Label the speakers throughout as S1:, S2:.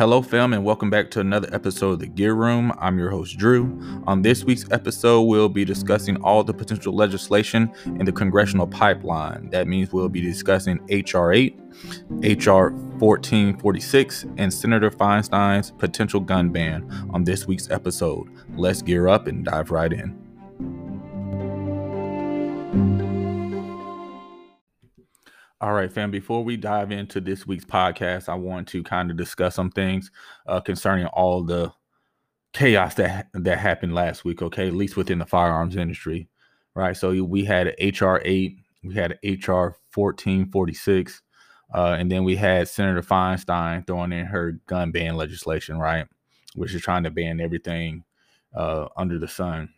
S1: Hello, fam, and welcome back to another episode of the Gear Room. I'm your host, Drew. On this week's episode, we'll be discussing all the potential legislation in the congressional pipeline. That means we'll be discussing H.R. 8, H.R. 1446, and Senator Feinstein's potential gun ban on this week's episode. Let's gear up and dive right in. All right, fam. Before we dive into this week's podcast, I want to kind of discuss some things uh, concerning all the chaos that that happened last week. Okay, at least within the firearms industry, right? So we had HR eight, we had HR fourteen forty six, uh, and then we had Senator Feinstein throwing in her gun ban legislation, right, which is trying to ban everything uh, under the sun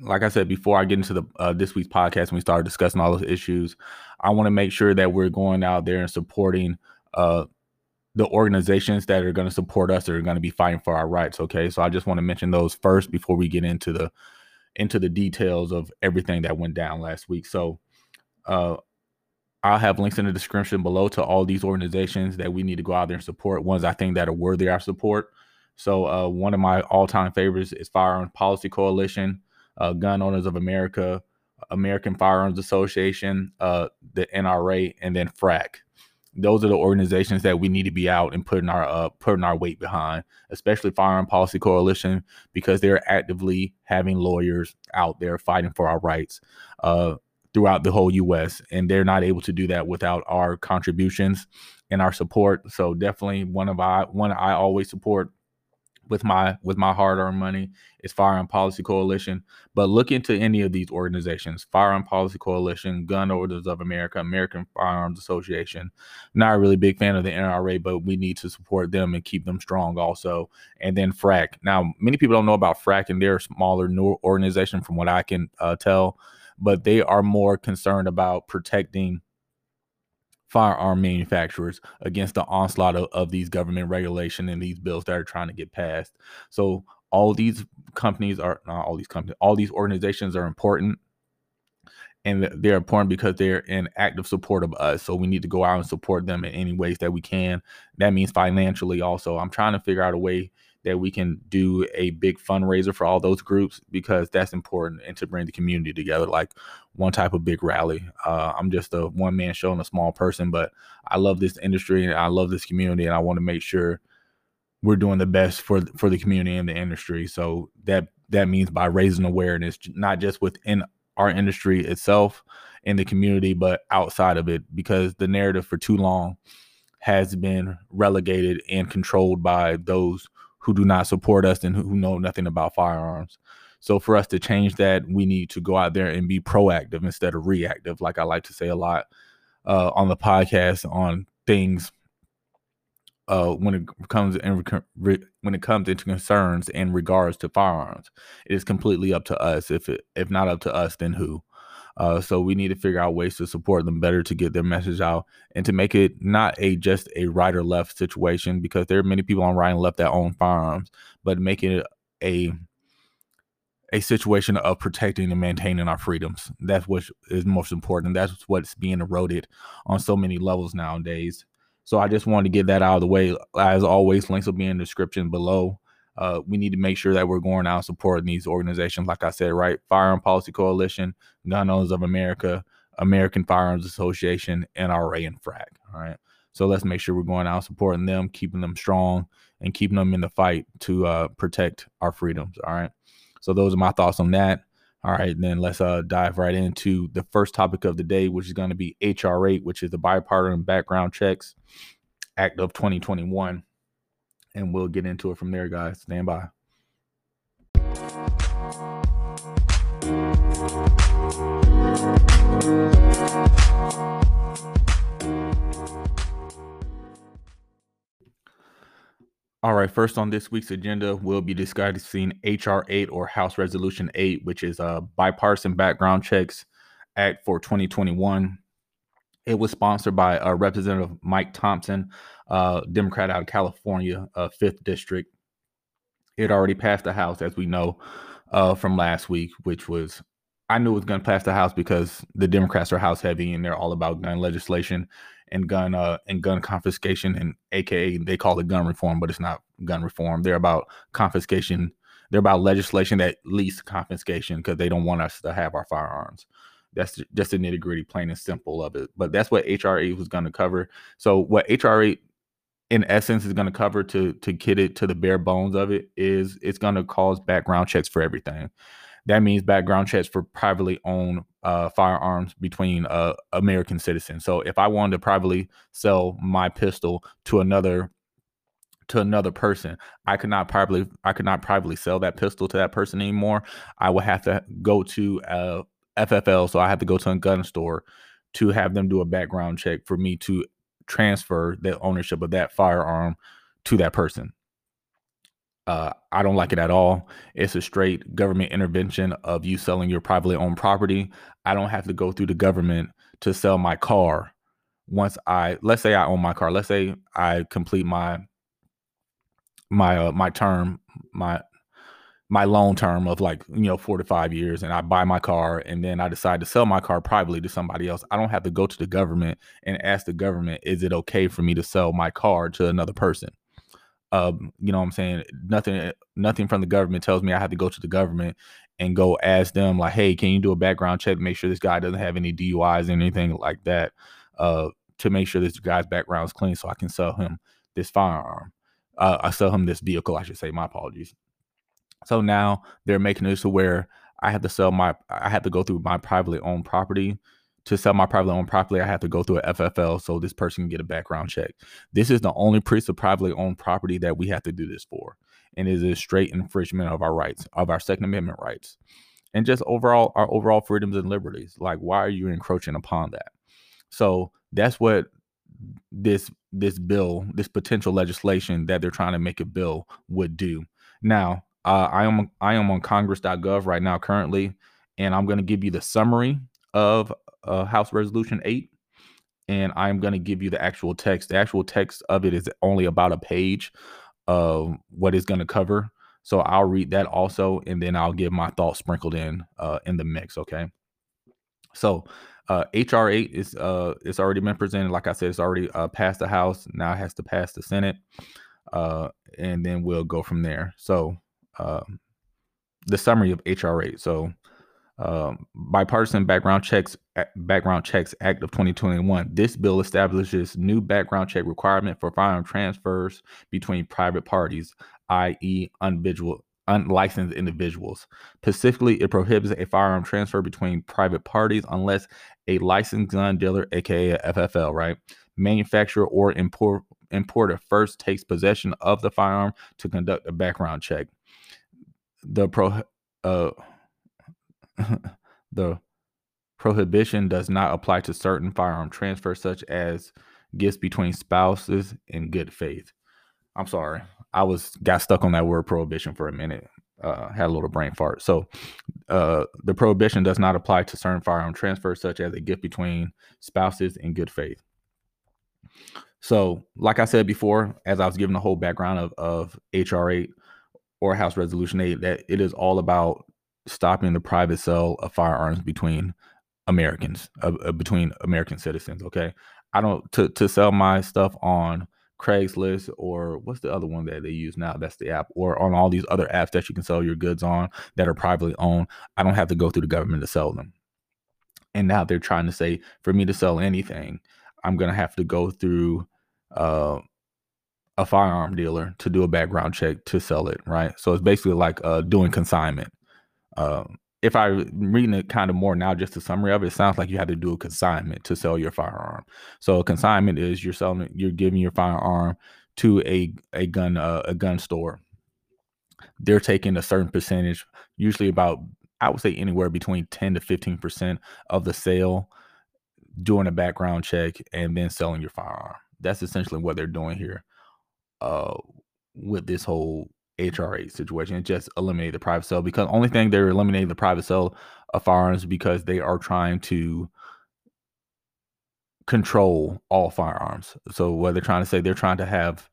S1: like I said before, I get into the uh, this week's podcast and we start discussing all those issues. I want to make sure that we're going out there and supporting uh, the organizations that are going to support us that are going to be fighting for our rights. Okay, so I just want to mention those first before we get into the into the details of everything that went down last week. So uh, I'll have links in the description below to all these organizations that we need to go out there and support. Ones I think that are worthy of our support. So uh, one of my all-time favorites is Firearms Policy Coalition uh, Gun Owners of America, American Firearms Association, uh, the NRA, and then FRAC. Those are the organizations that we need to be out and putting our uh, putting our weight behind, especially Firearm Policy Coalition, because they're actively having lawyers out there fighting for our rights uh, throughout the whole U.S. And they're not able to do that without our contributions and our support. So definitely one of I one I always support with my with my hard-earned money is Firearm Policy Coalition. But look into any of these organizations: Firearm Policy Coalition, Gun Owners of America, American Firearms Association. Not a really big fan of the NRA, but we need to support them and keep them strong also. And then FRAC. Now, many people don't know about FRAC, and they're a smaller, new organization from what I can uh, tell, but they are more concerned about protecting firearm manufacturers against the onslaught of, of these government regulation and these bills that are trying to get passed. So all these companies are not all these companies, all these organizations are important. And they're important because they're in active support of us. So we need to go out and support them in any ways that we can. That means financially also. I'm trying to figure out a way that we can do a big fundraiser for all those groups because that's important and to bring the community together like one type of big rally. Uh, i'm just a one man show and a small person but i love this industry and i love this community and i want to make sure we're doing the best for for the community and the industry. So that that means by raising awareness not just within our industry itself in the community but outside of it because the narrative for too long has been relegated and controlled by those who do not support us and who know nothing about firearms. So for us to change that, we need to go out there and be proactive instead of reactive, like I like to say a lot uh, on the podcast on things uh, when it comes in when it comes into concerns in regards to firearms. It is completely up to us. If it, if not up to us, then who? Uh, so we need to figure out ways to support them better to get their message out and to make it not a just a right or left situation because there are many people on right and left that own firearms, but making it a a situation of protecting and maintaining our freedoms. That's what is most important. That's what's being eroded on so many levels nowadays. So I just wanted to get that out of the way. As always, links will be in the description below uh, we need to make sure that we're going out supporting these organizations. Like I said, right? Firearm Policy Coalition, Gun Owners of America, American Firearms Association, NRA, and FRAC. All right. So let's make sure we're going out supporting them, keeping them strong, and keeping them in the fight to uh, protect our freedoms. All right. So those are my thoughts on that. All right, then let's uh, dive right into the first topic of the day, which is going to be HR 8, which is the Bipartisan Background Checks Act of 2021 and we'll get into it from there, guys. Stand by. All right, first on this week's agenda, we'll be discussing HR 8 or House Resolution 8, which is a bipartisan background checks act for 2021. It was sponsored by uh, Representative Mike Thompson, uh, Democrat out of California, uh, fifth district. It already passed the House, as we know uh, from last week, which was I knew it was going to pass the House because the Democrats are House heavy and they're all about gun legislation. and gun uh and gun confiscation and aka they call it gun reform, but it's not gun reform. They're about confiscation. They're about legislation that leads to confiscation because they don't want us to have our firearms. That's just the nitty gritty, plain and simple of it. But that's what HR 8 was going to cover. So what HR eight in essence is going to cover to to get it to the bare bones of it is it's going to cause background checks for everything. That means background checks for privately owned uh, firearms between uh, American citizens. So if I wanted to privately sell my pistol to another to another person, I could not privately I could not privately sell that pistol to that person anymore. I would have to go to uh, FFL, so I have to go to a gun store to have them do a background check for me to transfer the ownership of that firearm to that person. Uh, I don't like it at all. It's a straight government intervention of you selling your privately owned property. I don't have to go through the government to sell my car. Once I let's say I own my car, let's say I complete my my uh, my term, my my loan term of like you know four to five years and i buy my car and then i decide to sell my car privately to somebody else. I don't have to go to the government and ask the government is it okay for me to sell my car to another person? Um, you know what i'm saying? Nothing nothing from the government tells me i have to go to the government and go ask them like hey can you do a background check make sure this guy doesn't have any duis or anything like that uh, to make sure this guy's background is clean so i can sell him this firearm uh, i sell him this vehicle i should say my apologies so now they're making it to where I have to sell my, I have to go through my privately owned property. To sell my privately owned property, I have to go through a FFL so this person can get a background check. This is the only piece of privately owned property that we have to do this for. And it is a straight infringement of our rights, of our Second Amendment rights. And just overall, our overall freedoms and liberties. Like, why are you encroaching upon that? So that's what this this bill, this potential legislation that they're trying to make a bill would do. Now, uh, I am I am on Congress.gov right now currently, and I'm going to give you the summary of uh, House Resolution Eight, and I'm going to give you the actual text. The actual text of it is only about a page of what it's going to cover. So I'll read that also, and then I'll give my thoughts sprinkled in uh, in the mix. Okay. So uh, HR eight is uh, it's already been presented. Like I said, it's already uh, passed the House. Now it has to pass the Senate, uh, and then we'll go from there. So um, the summary of HR8. So, um, bipartisan background checks background checks act of 2021 this bill establishes new background check requirement for firearm transfers between private parties i.e unlicensed individuals. Specifically it prohibits a firearm transfer between private parties unless a licensed gun dealer aka ffl right manufacturer or import, importer first takes possession of the firearm to conduct a background check the pro uh the prohibition does not apply to certain firearm transfers such as gifts between spouses in good faith. I'm sorry. I was got stuck on that word prohibition for a minute. Uh, had a little brain fart. So, uh, the prohibition does not apply to certain firearm transfers, such as a gift between spouses in good faith. So, like I said before, as I was giving the whole background of, of HR 8, or House Resolution 8 that it is all about stopping the private sale of firearms between Americans, uh, uh, between American citizens. Okay, I don't to to sell my stuff on Craigslist or what's the other one that they use now? That's the app, or on all these other apps that you can sell your goods on that are privately owned. I don't have to go through the government to sell them. And now they're trying to say for me to sell anything, I'm gonna have to go through uh, a firearm dealer to do a background check to sell it, right? So it's basically like uh, doing consignment. Um, if I'm reading it kind of more now, just a summary of it, it sounds like you have to do a consignment to sell your firearm. So a consignment is you're selling, you're giving your firearm to a a gun uh, a gun store. They're taking a certain percentage, usually about I would say anywhere between ten to fifteen percent of the sale, doing a background check and then selling your firearm. That's essentially what they're doing here uh, with this whole HR 8 situation. It just eliminate the private sale because only thing they're eliminating the private sale of firearms because they are trying to control all firearms. So what they're trying to say, they're trying to have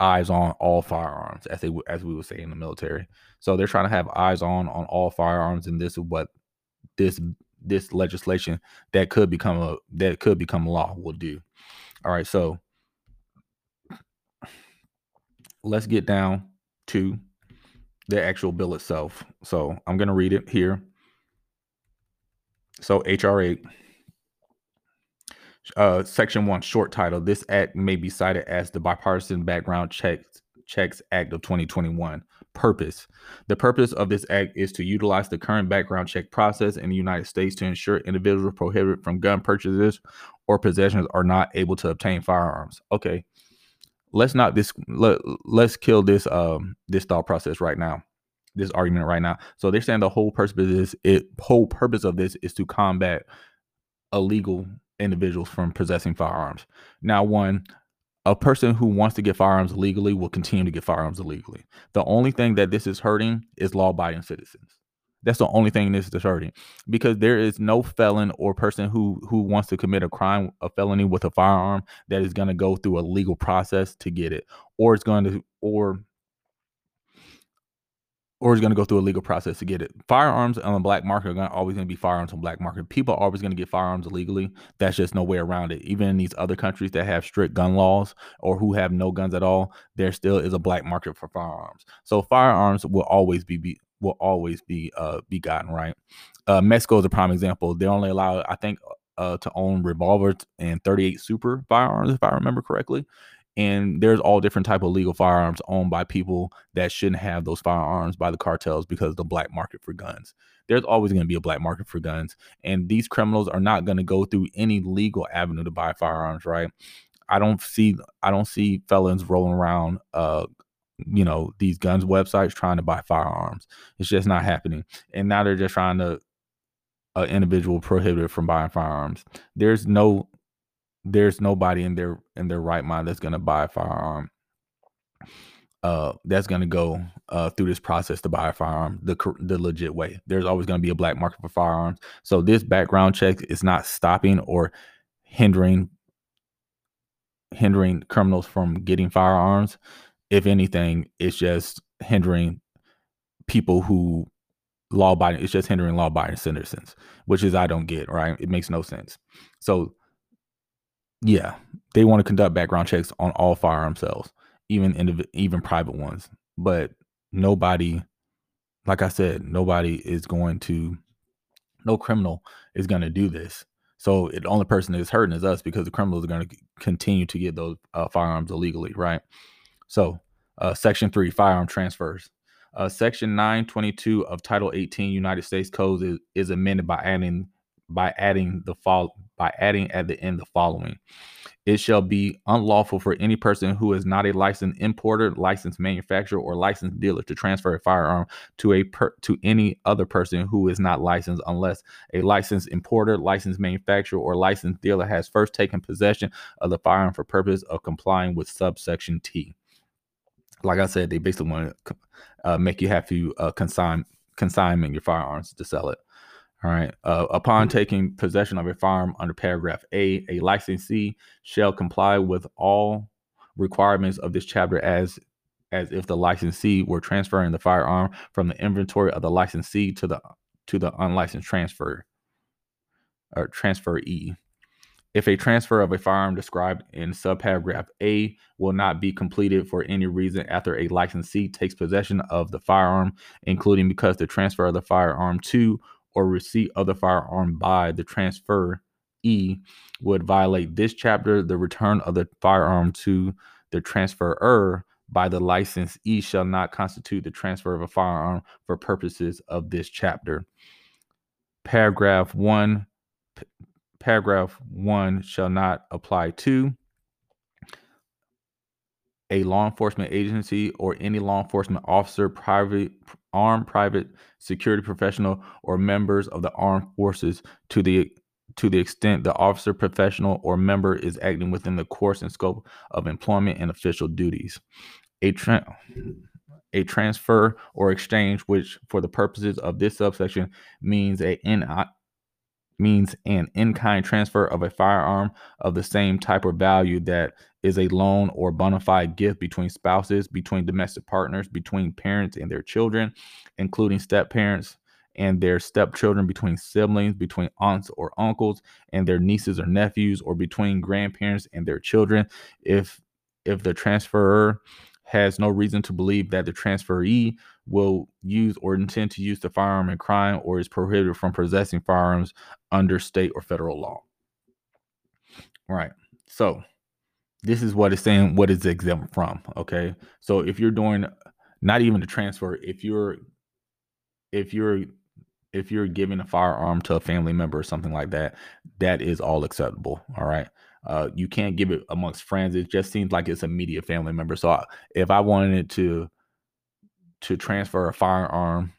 S1: eyes on all firearms, as they as we would say in the military. So they're trying to have eyes on on all firearms, and this is what this this legislation that could become a that could become law will do. All right, so let's get down to the actual bill itself. So I'm going to read it here. So HR 8, uh, Section 1, short title. This act may be cited as the Bipartisan Background Checks, Checks Act of 2021. Purpose The purpose of this act is to utilize the current background check process in the United States to ensure individuals prohibited from gun purchases or possessions are not able to obtain firearms. Okay, let's not this let, let's kill this um this thought process right now this argument right now. So they're saying the whole purpose of this it whole purpose of this is to combat illegal individuals from possessing firearms. Now one a person who wants to get firearms legally will continue to get firearms illegally. The only thing that this is hurting is law-abiding citizens that's the only thing this is hurting because there is no felon or person who who wants to commit a crime, a felony with a firearm that is going to go through a legal process to get it, or it's going to or or is going to go through a legal process to get it. Firearms on the black market are to always going to be firearms on black market. People are always going to get firearms illegally. That's just no way around it. Even in these other countries that have strict gun laws or who have no guns at all, there still is a black market for firearms. So firearms will always be, be will always be uh be gotten right. Uh, Mexico is a prime example. They only allow, I think, uh, to own revolvers and 38 super firearms, if I remember correctly. And there's all different type of legal firearms owned by people that shouldn't have those firearms by the cartels because the black market for guns. There's always going to be a black market for guns, and these criminals are not going to go through any legal avenue to buy firearms, right? I don't see I don't see felons rolling around uh you know these guns websites trying to buy firearms. It's just not happening. And now they're just trying to an individual prohibited from buying firearms. There's no there's nobody in their in their right mind that's going to buy a firearm. Uh, that's going to go uh, through this process to buy a firearm the the legit way. There's always going to be a black market for firearms. So this background check is not stopping or hindering hindering criminals from getting firearms if anything, it's just hindering people who law abiding. It's just hindering law abiding citizens, which is I don't get. Right? It makes no sense. So, yeah, they want to conduct background checks on all firearm sales, even in even private ones. But nobody, like I said, nobody is going to. No criminal is going to do this. So the only person that's hurting is us because the criminals are going to continue to get those uh, firearms illegally, right? So, uh, Section 3, firearm transfers. Uh, Section 922 of Title 18 United States Code is, is amended by adding by adding the by adding at the end the following. It shall be unlawful for any person who is not a licensed importer, licensed manufacturer, or licensed dealer to transfer a firearm to a per, to any other person who is not licensed, unless a licensed importer, licensed manufacturer, or licensed dealer has first taken possession of the firearm for purpose of complying with subsection T like I said, they basically want to uh, make you have to uh, consign consignment your firearms to sell it. All right. Uh, upon mm-hmm. taking possession of a firearm under paragraph A, a licensee shall comply with all requirements of this chapter as as if the licensee were transferring the firearm from the inventory of the licensee to the to the unlicensed transfer or transferee. If a transfer of a firearm described in subparagraph A will not be completed for any reason after a licensee takes possession of the firearm, including because the transfer of the firearm to or receipt of the firearm by the transfer E would violate this chapter, the return of the firearm to the transferor by the licensee shall not constitute the transfer of a firearm for purposes of this chapter. Paragraph 1 paragraph one shall not apply to a law enforcement agency or any law enforcement officer, private, armed private security professional, or members of the armed forces to the to the extent the officer, professional, or member is acting within the course and scope of employment and official duties. A, tra- a transfer or exchange, which for the purposes of this subsection means a in means an in kind transfer of a firearm of the same type or value that is a loan or bona fide gift between spouses, between domestic partners, between parents and their children, including step parents, and their stepchildren, between siblings, between aunts or uncles and their nieces or nephews, or between grandparents and their children. If if the transferor has no reason to believe that the transferee will use or intend to use the firearm in crime or is prohibited from possessing firearms under state or federal law. Right. So this is what it's saying what is exempt from. Okay. So if you're doing not even a transfer, if you're if you're if you're giving a firearm to a family member or something like that, that is all acceptable. All right. Uh, you can't give it amongst friends. It just seems like it's a immediate family member. So I, if I wanted to to transfer a firearm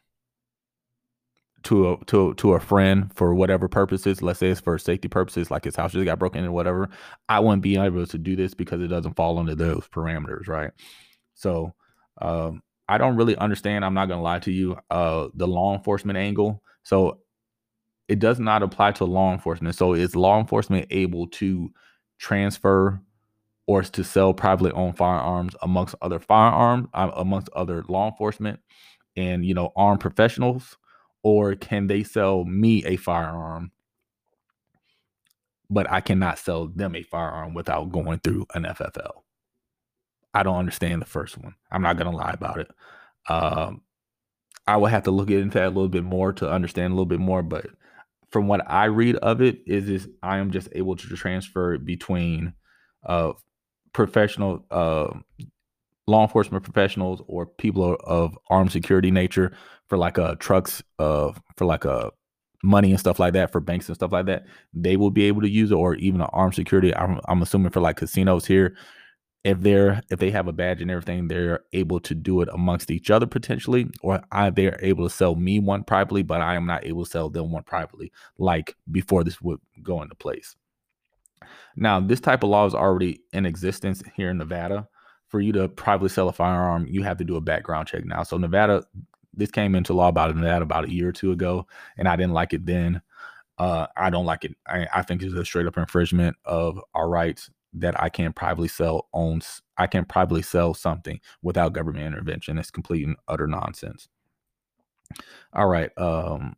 S1: to a to to a friend for whatever purposes, let's say it's for safety purposes, like his house just got broken or whatever, I wouldn't be able to do this because it doesn't fall under those parameters, right? So um, I don't really understand. I'm not gonna lie to you. Uh, the law enforcement angle. So it does not apply to law enforcement. So is law enforcement able to transfer or to sell privately owned firearms amongst other firearms, uh, amongst other law enforcement and you know armed professionals, or can they sell me a firearm, but I cannot sell them a firearm without going through an FFL? I don't understand the first one. I'm not gonna lie about it. Um, I will have to look into that a little bit more to understand a little bit more, but from what I read of it, is is I am just able to transfer between uh, professional uh, law enforcement professionals or people of armed security nature for like uh trucks uh for like a uh, money and stuff like that for banks and stuff like that they will be able to use it or even an armed security I'm, I'm assuming for like casinos here if they're if they have a badge and everything they're able to do it amongst each other potentially or I, they're able to sell me one privately but i am not able to sell them one privately like before this would go into place. Now this type of law is already in existence here in nevada. For you to privately sell a firearm you have to do a background check. Now so nevada this came into law about Nevada about a year or two ago and i didn't like it then. Uh, I don't like it. I, I think it's a straight up infringement of our rights that I can privately sell owns I can privately sell something without government intervention. It's complete and utter nonsense. All right. Um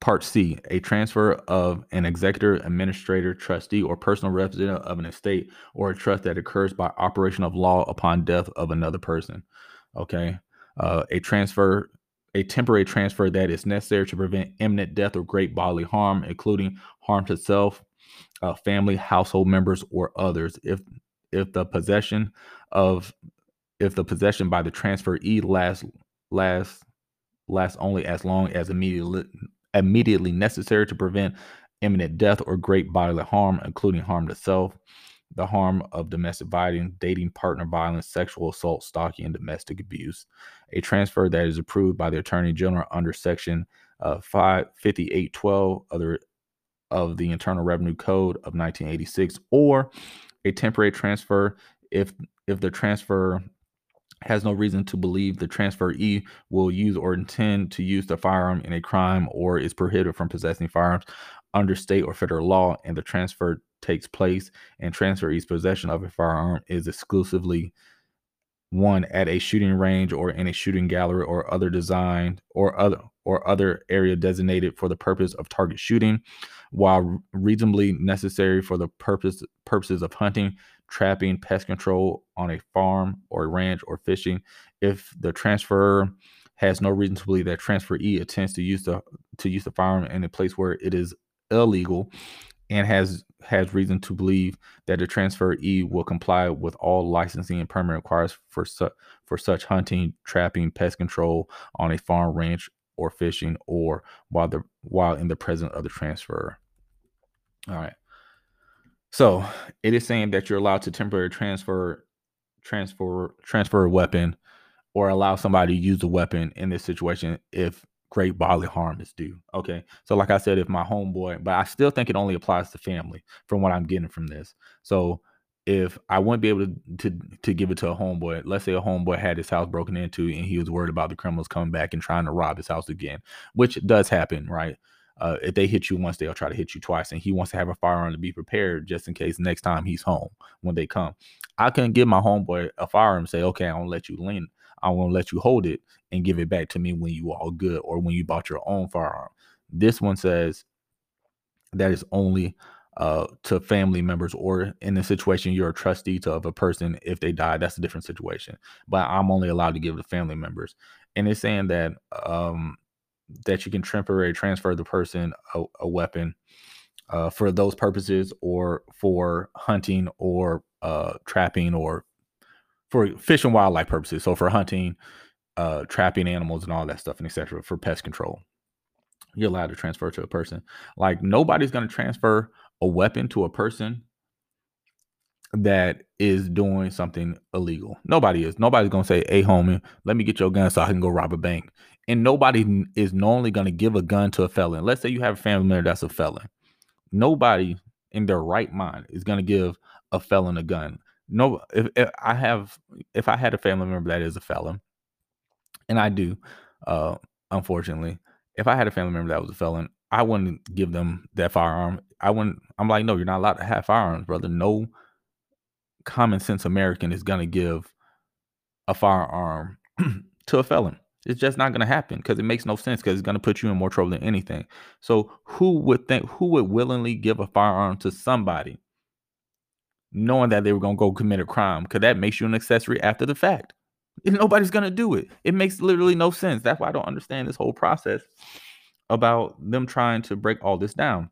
S1: Part C, a transfer of an executor, administrator, trustee, or personal representative of an estate or a trust that occurs by operation of law upon death of another person. Okay. Uh, a transfer, a temporary transfer that is necessary to prevent imminent death or great bodily harm, including harm to self, uh, family, household members, or others. If if the possession of if the possession by the transferee lasts lasts lasts only as long as immediately immediately necessary to prevent imminent death or great bodily harm, including harm to self, the harm of domestic violence, dating partner violence, sexual assault, stalking, and domestic abuse. A transfer that is approved by the Attorney General under Section uh, 55812 of the of the Internal Revenue Code of 1986 or a temporary transfer if if the transfer has no reason to believe the transferee will use or intend to use the firearm in a crime or is prohibited from possessing firearms under state or federal law and the transfer takes place and transferee's possession of a firearm is exclusively one at a shooting range or in a shooting gallery or other designed or other or other area designated for the purpose of target shooting while reasonably necessary for the purpose purposes of hunting trapping pest control on a farm or ranch or fishing if the transfer has no reason to believe that transferee intends to use the to use the firearm in a place where it is illegal and has has reason to believe that the transferee will comply with all licensing and permit requirements for su- for such hunting, trapping, pest control on a farm, ranch, or fishing, or while the while in the presence of the transfer. All right. So it is saying that you're allowed to temporarily transfer transfer transfer a weapon or allow somebody to use the weapon in this situation if great bodily harm is due. Okay. So, like I said, if my homeboy, but I still think it only applies to family from what I'm getting from this. So, if I wouldn't be able to, to to give it to a homeboy, let's say a homeboy had his house broken into and he was worried about the criminals coming back and trying to rob his house again, which does happen, right? Uh, if they hit you once, they'll try to hit you twice, and he wants to have a firearm to be prepared just in case next time he's home when they come. I can give my homeboy a firearm say, "Okay, I'm gonna let you lean. I'm gonna let you hold it and give it back to me when you all good or when you bought your own firearm. This one says that is only uh, to family members or in the situation you're a trustee to of a person if they die that's a different situation but i'm only allowed to give to family members and it's saying that um that you can temporarily transfer the person a, a weapon uh, for those purposes or for hunting or uh, trapping or for fish and wildlife purposes so for hunting uh, trapping animals and all that stuff and etc for pest control you're allowed to transfer to a person like nobody's going to transfer a weapon to a person that is doing something illegal. Nobody is. Nobody's gonna say, "Hey, homie, let me get your gun so I can go rob a bank." And nobody is normally gonna give a gun to a felon. Let's say you have a family member that's a felon. Nobody in their right mind is gonna give a felon a gun. No, if, if I have, if I had a family member that is a felon, and I do, uh, unfortunately, if I had a family member that was a felon, I wouldn't give them that firearm. I wouldn't. I'm like, no, you're not allowed to have firearms, brother. No common sense American is gonna give a firearm to a felon. It's just not gonna happen because it makes no sense because it's gonna put you in more trouble than anything. So who would think who would willingly give a firearm to somebody knowing that they were gonna go commit a crime? Because that makes you an accessory after the fact. Nobody's gonna do it. It makes literally no sense. That's why I don't understand this whole process about them trying to break all this down.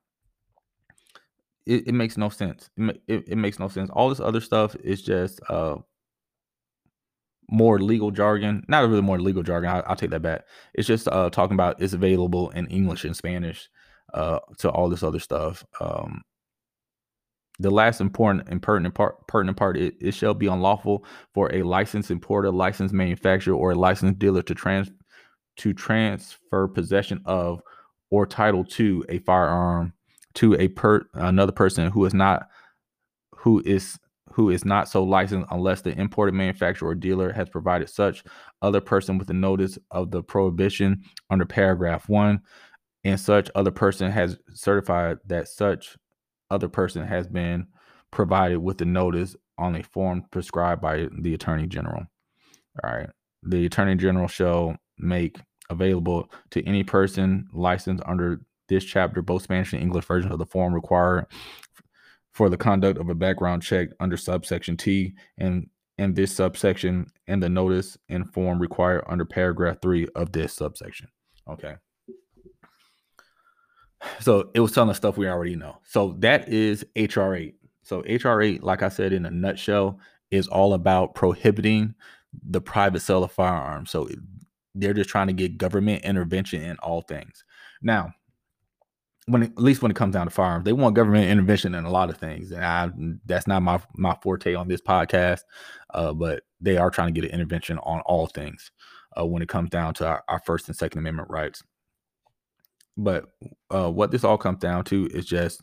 S1: It, it makes no sense. It, it, it, makes no sense. All this other stuff is just uh, more legal jargon. Not really more legal jargon. I, will take that back. It's just uh, talking about it's available in English and Spanish uh, to all this other stuff. Um, the last important and pertinent part, pertinent part it, it, shall be unlawful for a licensed importer, licensed manufacturer, or a licensed dealer to trans to transfer possession of or title to a firearm to a per another person who is not who is who is not so licensed unless the imported manufacturer or dealer has provided such other person with a notice of the prohibition under paragraph 1 and such other person has certified that such other person has been provided with the notice on a form prescribed by the attorney general. All right. The attorney general shall make available to any person licensed under this chapter both Spanish and English versions of the form required for the conduct of a background check under subsection T and in this subsection and the notice and form required under paragraph 3 of this subsection. Okay. So it was telling us stuff we already know. So that is HR 8. So HR 8, like I said in a nutshell, is all about prohibiting the private sale of firearms. So they're just trying to get government intervention in all things. Now, when it, at least when it comes down to firearms, they want government intervention in a lot of things, and I, that's not my my forte on this podcast. Uh, but they are trying to get an intervention on all things uh, when it comes down to our, our, First and Second Amendment rights. But uh, what this all comes down to is just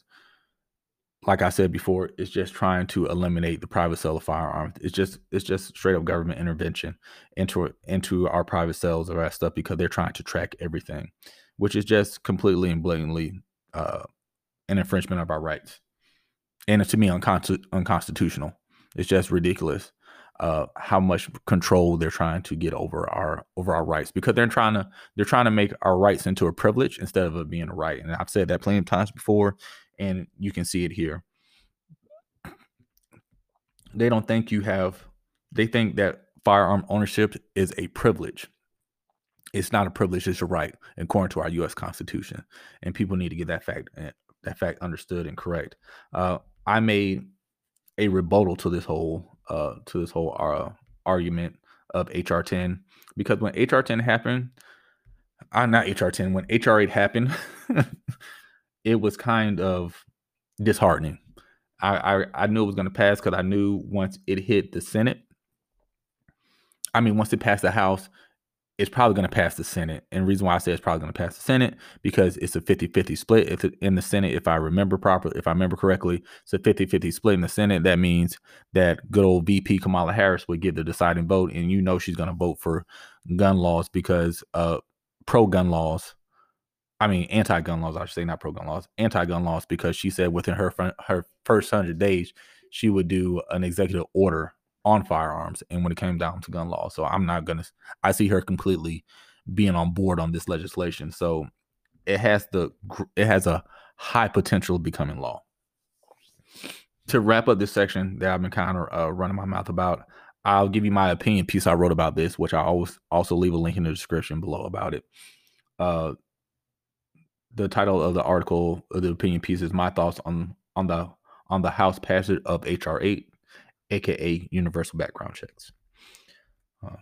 S1: like I said before, it's just trying to eliminate the private sale of firearms. It's just it's just straight up government intervention into into our private sales of that stuff because they're trying to track everything, which is just completely and blatantly uh, an infringement of our rights, and it's to me unconstitutional. It's just ridiculous uh, how much control they're trying to get over our over our rights because they're trying to they're trying to make our rights into a privilege instead of it being a right. And I've said that plenty of times before and you can see it here. They don't think you have, they think that firearm ownership is a privilege. It's not a privilege, it's a right, according to our U.S. Constitution. And people need to get that fact eh, that fact understood and correct. Uh, I made a rebuttal to this whole uh, to this whole uh, argument of HR 10 because when HR 10 happened, uh, not HR 10, when HR 8 happened, it was kind of disheartening. I I, I knew it was going to pass because I knew once it hit the Senate, I mean, once it passed the House, it's probably going to pass the Senate. And reason why I say it's probably going to pass the Senate because it's a 50-50 split. In the Senate, if I remember properly, if I remember correctly, it's a 50-50 split in the Senate. That means that good old VP Kamala Harris would get the deciding vote, and you know she's going to vote for gun laws because uh pro gun laws I mean, anti-gun laws. I should say not pro-gun laws, anti-gun laws, because she said within her her first hundred days, she would do an executive order on firearms and when it came down to gun law. So I'm not gonna. I see her completely being on board on this legislation. So it has the it has a high potential of becoming law. To wrap up this section that I've been kind of uh, running my mouth about, I'll give you my opinion piece I wrote about this, which I always also leave a link in the description below about it. Uh, the title of the article of the opinion piece is my thoughts on on the on the House passage of HR eight, aka universal background checks. Uh,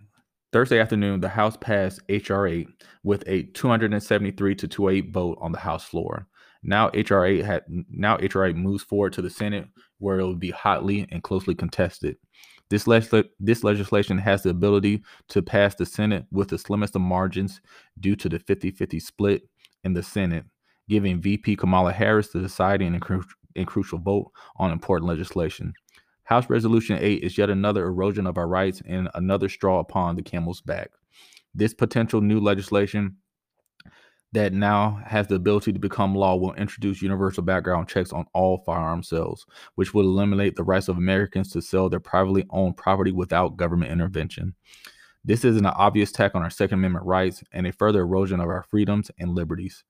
S1: Thursday afternoon, the House passed HR 8 with a 273 to 28 vote on the House floor. Now HR 8 had now HR 8 moves forward to the Senate, where it will be hotly and closely contested. This, le- this legislation has the ability to pass the Senate with the slimmest of margins due to the 50 50 split in the Senate, giving VP Kamala Harris the deciding and, cru- and crucial vote on important legislation. House Resolution 8 is yet another erosion of our rights and another straw upon the camel's back. This potential new legislation that now has the ability to become law will introduce universal background checks on all firearm sales, which would eliminate the rights of Americans to sell their privately owned property without government intervention. This is an obvious attack on our Second Amendment rights and a further erosion of our freedoms and liberties.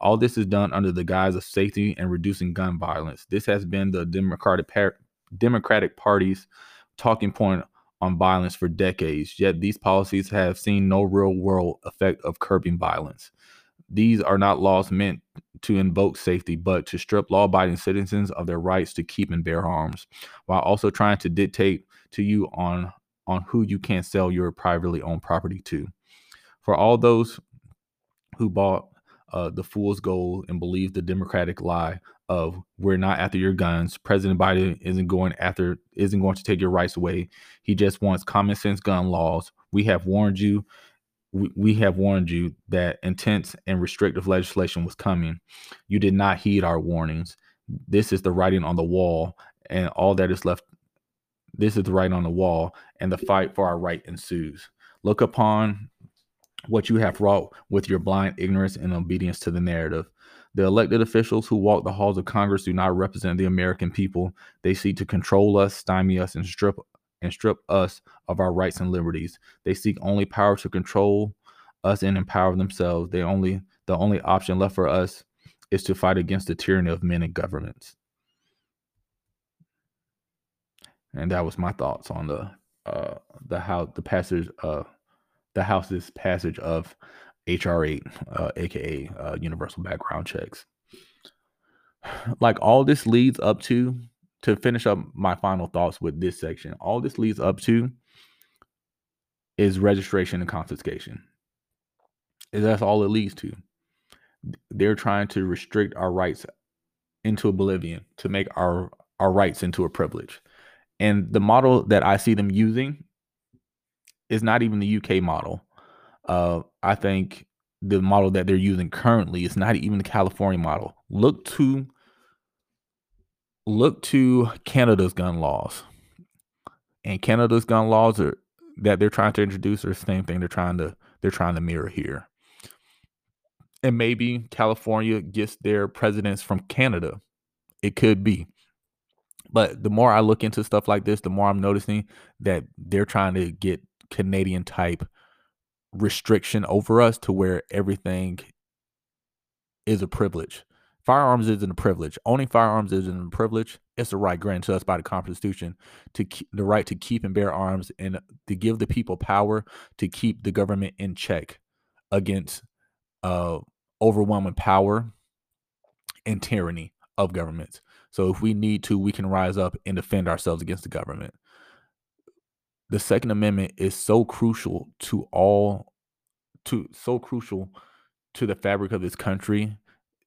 S1: All this is done under the guise of safety and reducing gun violence. This has been the Democratic par- Democratic Party's talking point on violence for decades, yet these policies have seen no real world effect of curbing violence. These are not laws meant to invoke safety, but to strip law abiding citizens of their rights to keep and bear arms, while also trying to dictate to you on, on who you can sell your privately owned property to. For all those who bought uh, the fool's gold and believe the Democratic lie of we're not after your guns. President Biden isn't going after isn't going to take your rights away. He just wants common sense gun laws. We have warned you. We, we have warned you that intense and restrictive legislation was coming. You did not heed our warnings. This is the writing on the wall, and all that is left. This is the writing on the wall, and the fight for our right ensues. Look upon what you have wrought with your blind ignorance and obedience to the narrative. The elected officials who walk the halls of Congress do not represent the American people. They seek to control us, stymie us, and strip and strip us of our rights and liberties. They seek only power to control us and empower themselves. They only the only option left for us is to fight against the tyranny of men and governments. And that was my thoughts on the uh the how the passage uh the House's passage of HR8, uh, aka uh, universal background checks. Like all this leads up to, to finish up my final thoughts with this section, all this leads up to is registration and confiscation. Is that's all it leads to. They're trying to restrict our rights into oblivion to make our our rights into a privilege. And the model that I see them using is not even the UK model. Uh, I think the model that they're using currently is not even the California model. Look to look to Canada's gun laws. And Canada's gun laws are that they're trying to introduce are the same thing they're trying to they're trying to mirror here. And maybe California gets their presidents from Canada. It could be. But the more I look into stuff like this, the more I'm noticing that they're trying to get Canadian type restriction over us to where everything is a privilege. Firearms isn't a privilege. Owning firearms isn't a privilege. It's a right granted to us by the Constitution to keep, the right to keep and bear arms and to give the people power to keep the government in check against uh, overwhelming power and tyranny of governments. So if we need to, we can rise up and defend ourselves against the government the Second Amendment is so crucial to all to so crucial to the fabric of this country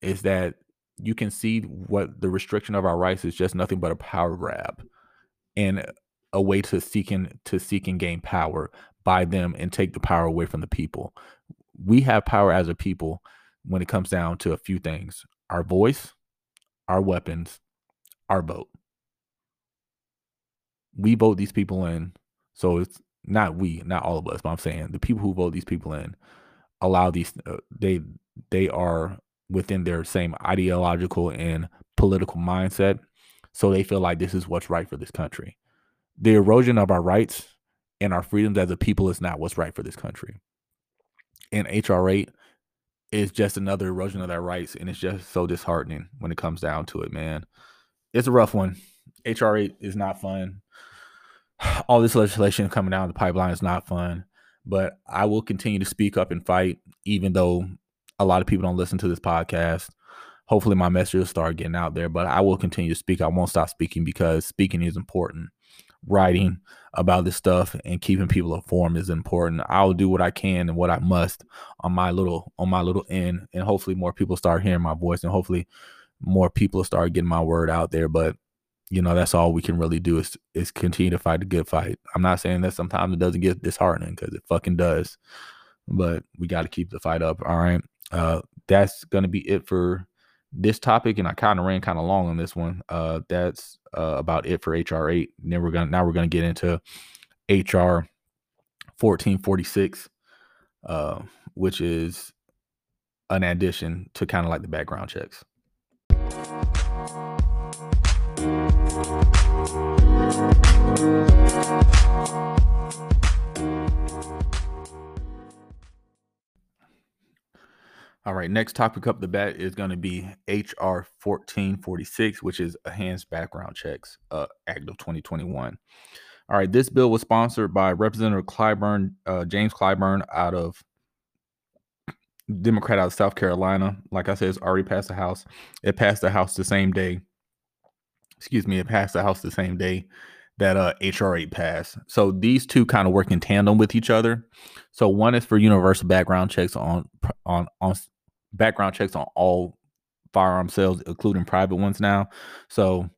S1: is that you can see what the restriction of our rights is just nothing but a power grab and a way to seek and to seek and gain power by them and take the power away from the people. We have power as a people when it comes down to a few things our voice, our weapons, our vote. We vote these people in so it's not we, not all of us, but I'm saying the people who vote these people in allow these uh, they they are within their same ideological and political mindset, so they feel like this is what's right for this country. the erosion of our rights and our freedoms as a people is not what's right for this country. And HR eight is just another erosion of their rights, and it's just so disheartening when it comes down to it, man. It's a rough one. HR eight is not fun. All this legislation coming down the pipeline is not fun, but I will continue to speak up and fight, even though a lot of people don't listen to this podcast. Hopefully, my message will start getting out there, but I will continue to speak. I won't stop speaking because speaking is important. Writing about this stuff and keeping people informed is important. I'll do what I can and what I must on my little on my little end, and hopefully more people start hearing my voice, and hopefully more people start getting my word out there. But you know, that's all we can really do is is continue to fight a good fight. I'm not saying that sometimes it doesn't get disheartening because it fucking does, but we got to keep the fight up. All right, uh, that's gonna be it for this topic, and I kind of ran kind of long on this one. Uh, that's uh, about it for HR eight. Then we're gonna now we're gonna get into HR fourteen forty six, uh, which is an addition to kind of like the background checks. All right, next topic up the bat is going to be HR 1446, which is Enhanced Background Checks uh, Act of 2021. All right, this bill was sponsored by Representative Clyburn, uh, James Clyburn, out of Democrat out of South Carolina. Like I said, it's already passed the House. It passed the House the same day. Excuse me, it passed the House the same day that uh, HR 8 passed. So these two kind of work in tandem with each other. So one is for universal background checks on on on background checks on all firearm sales, including private ones now. So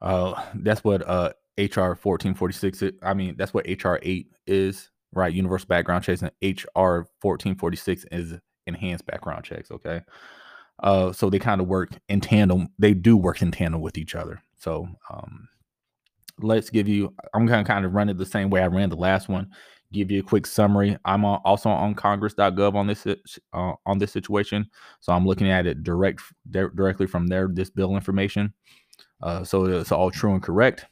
S1: uh, that's what uh, HR 1446 is. I mean, that's what HR 8 is, right? Universal background checks and HR 1446 is enhanced background checks, okay? Uh, so they kind of work in tandem. They do work in tandem with each other. So um, let's give you, I'm going to kind of run it the same way I ran the last one give you a quick summary. I'm also on Congress.gov on this uh, on this situation, so I'm looking at it direct di- directly from there. This bill information, uh, so it's all true and correct.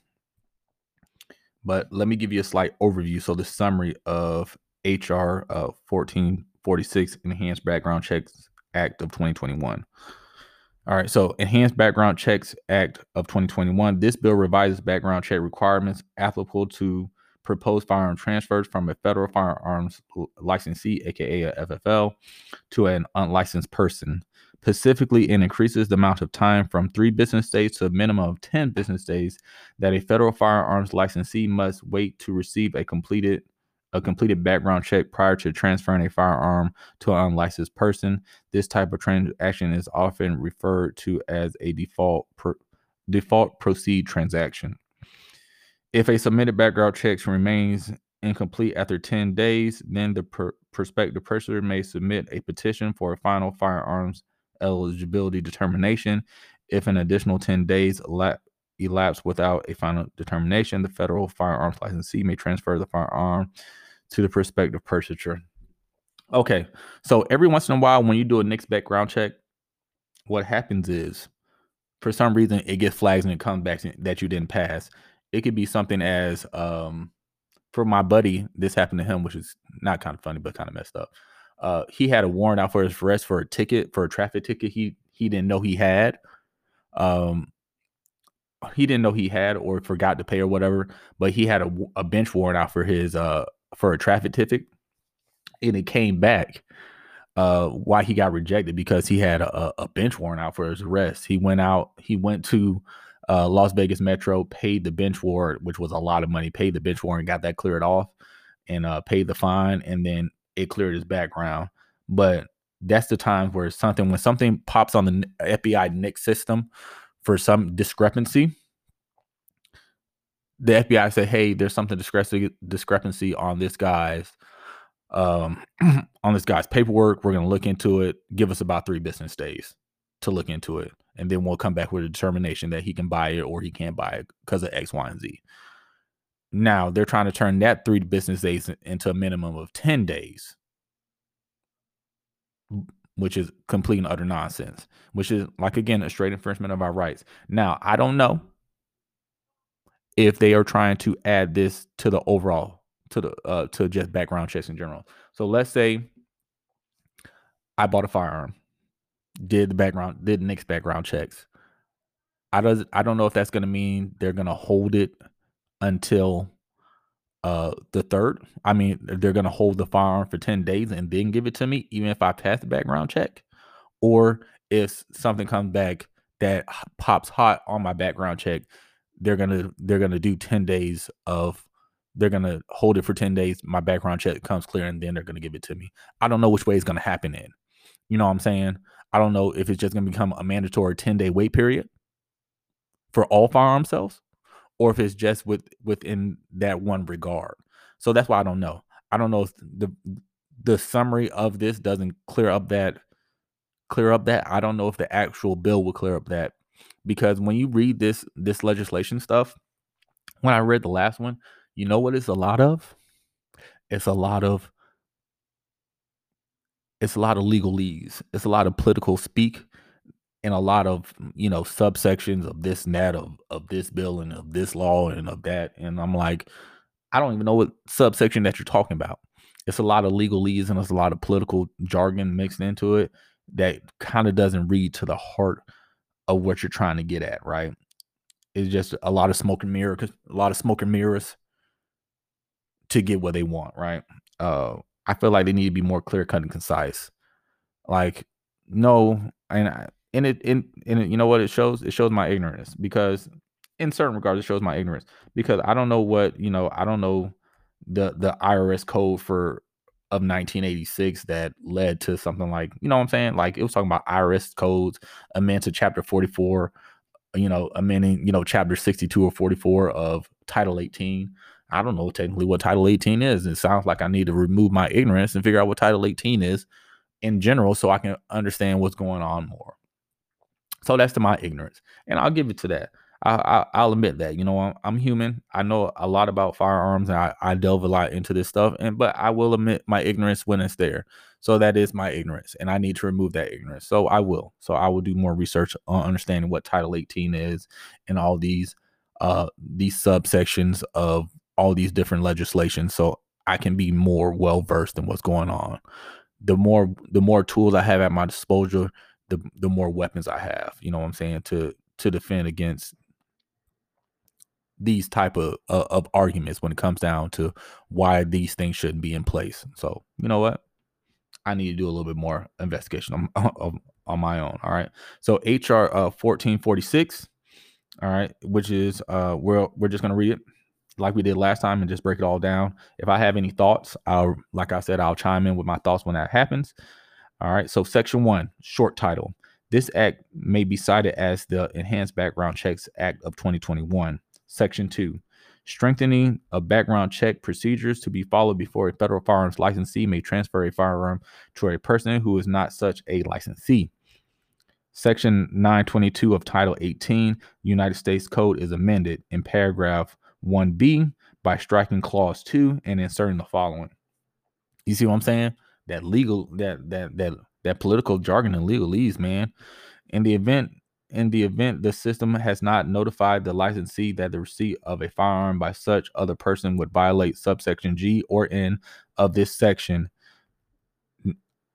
S1: But let me give you a slight overview. So the summary of HR uh, 1446 Enhanced Background Checks Act of 2021. All right, so Enhanced Background Checks Act of 2021. This bill revises background check requirements applicable to proposed firearm transfers from a federal firearms licensee, aka a FFL, to an unlicensed person. Specifically, it increases the amount of time from three business days to a minimum of 10 business days that a federal firearms licensee must wait to receive a completed a completed background check prior to transferring a firearm to an unlicensed person. This type of transaction is often referred to as a default default proceed transaction. If a submitted background check remains incomplete after 10 days, then the per- prospective purchaser may submit a petition for a final firearms eligibility determination. If an additional 10 days elapse without a final determination, the federal firearms licensee may transfer the firearm to the prospective purchaser. Okay, so every once in a while, when you do a NICS background check, what happens is for some reason it gets flags and it comes back that you didn't pass it could be something as um for my buddy, this happened to him, which is not kind of funny, but kind of messed up. Uh, he had a warrant out for his arrest for a ticket for a traffic ticket he he didn't know he had. Um, he didn't know he had or forgot to pay or whatever, but he had a, a bench warrant out for his uh for a traffic ticket, and it came back. Uh, why he got rejected because he had a, a bench warrant out for his arrest. He went out. He went to uh, Las Vegas Metro paid the bench warrant, which was a lot of money, paid the bench warrant, got that cleared off, and uh, paid the fine, and then it cleared his background. But that's the time where something when something pops on the FBI NICS system for some discrepancy, the FBI say, "Hey, there's something discrepancy discrepancy on this guy's um on this guy's paperwork. We're going to look into it. Give us about three business days to look into it." and then we'll come back with a determination that he can buy it or he can't buy it because of X, Y, and Z. Now they're trying to turn that three business days into a minimum of 10 days, which is complete and utter nonsense, which is like, again, a straight infringement of our rights. Now, I don't know if they are trying to add this to the overall to the uh to just background checks in general. So let's say I bought a firearm, did the background, did NICS background checks. I does I don't know if that's gonna mean they're gonna hold it until uh the third. I mean, they're gonna hold the firearm for 10 days and then give it to me, even if I pass the background check. Or if something comes back that pops hot on my background check, they're gonna they're gonna do 10 days of they're gonna hold it for 10 days. My background check comes clear, and then they're gonna give it to me. I don't know which way it's gonna happen in. You know what I'm saying? I don't know if it's just gonna become a mandatory 10 day wait period for all firearm sales, or if it's just with within that one regard. So that's why I don't know. I don't know if the the summary of this doesn't clear up that clear up that. I don't know if the actual bill will clear up that because when you read this this legislation stuff, when I read the last one, you know what it's a lot of? It's a lot of it's a lot of legalese. It's a lot of political speak and a lot of you know subsections of this and that of of this bill and of this law and of that. And I'm like, I don't even know what subsection that you're talking about. It's a lot of legalese and it's a lot of political jargon mixed into it that kind of doesn't read to the heart of what you're trying to get at, right? It's just a lot of smoke and mirror, a lot of smoke and mirrors to get what they want, right? Uh, I feel like they need to be more clear cut and concise. Like, no, and I, and it in and it, you know what it shows? It shows my ignorance because in certain regards it shows my ignorance because I don't know what you know. I don't know the the IRS code for of 1986 that led to something like you know what I'm saying? Like it was talking about IRS codes, amend to Chapter 44, you know, amending you know Chapter 62 or 44 of Title 18. I don't know technically what Title 18 is. It sounds like I need to remove my ignorance and figure out what Title 18 is in general so I can understand what's going on more. So that's to my ignorance, and I'll give it to that. I, I will admit that you know I'm, I'm, human. I know a lot about firearms, and I, I delve a lot into this stuff. And but I will admit my ignorance when it's there. So that is my ignorance, and I need to remove that ignorance. So I will. So I will do more research on understanding what Title 18 is and all these uh these subsections of all these different legislations, so I can be more well versed in what's going on. The more the more tools I have at my disposal, the the more weapons I have. You know what I'm saying to to defend against these type of uh, of arguments when it comes down to why these things shouldn't be in place. So you know what, I need to do a little bit more investigation on on, on my own. All right. So HR uh, 1446. All right, which is uh we're we're just gonna read it like we did last time and just break it all down. If I have any thoughts, I'll like I said, I'll chime in with my thoughts when that happens. All right. So section one, short title. This act may be cited as the Enhanced Background Checks Act of 2021. Section 2. Strengthening of background check procedures to be followed before a federal firearms licensee may transfer a firearm to a person who is not such a licensee. Section 922 of Title 18 United States Code is amended in paragraph 1B by striking clause 2 and inserting the following. You see what I'm saying? That legal that that that that political jargon and legalese, man. In the event in the event the system has not notified the licensee that the receipt of a firearm by such other person would violate subsection G or N of this section,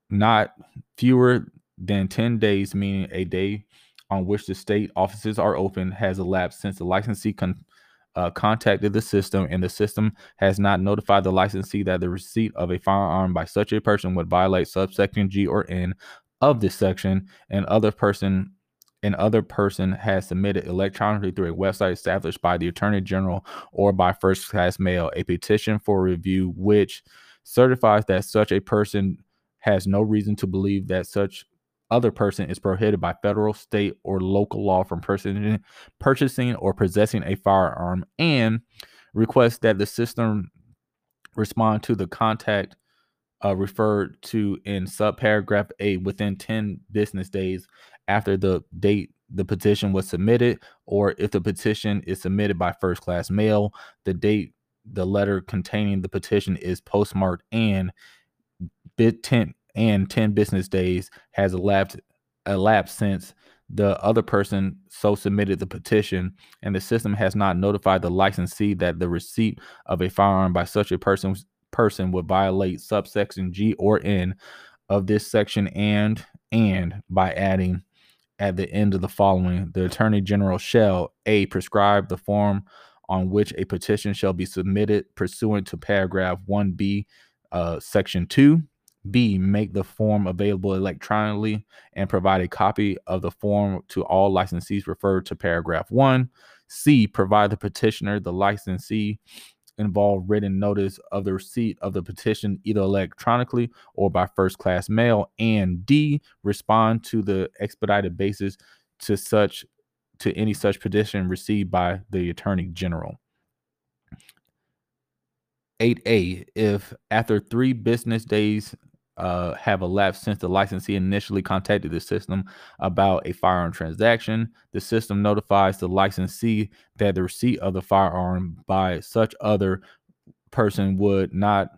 S1: not fewer than 10 days, meaning a day on which the state offices are open, has elapsed since the licensee con- uh, contacted the system and the system has not notified the licensee that the receipt of a firearm by such a person would violate subsection G or N of this section, and other person and other person has submitted electronically through a website established by the Attorney General or by first class mail a petition for review which certifies that such a person has no reason to believe that such other person is prohibited by federal, state, or local law from purchasing, or possessing a firearm and requests that the system respond to the contact uh, referred to in subparagraph A within 10 business days after the date the petition was submitted, or if the petition is submitted by first class mail, the date the letter containing the petition is postmarked and bit 10 and 10 business days has elapsed elapsed since the other person so submitted the petition and the system has not notified the licensee that the receipt of a firearm by such a person person would violate subsection G or N of this section and and by adding at the end of the following the attorney general shall a prescribe the form on which a petition shall be submitted pursuant to paragraph 1b uh, section 2 b make the form available electronically and provide a copy of the form to all licensees referred to paragraph 1 c provide the petitioner the licensee involved written notice of the receipt of the petition either electronically or by first class mail. And d respond to the expedited basis to such to any such petition received by the attorney general. 8a if after 3 business days uh, have elapsed since the licensee initially contacted the system about a firearm transaction. The system notifies the licensee that the receipt of the firearm by such other person would not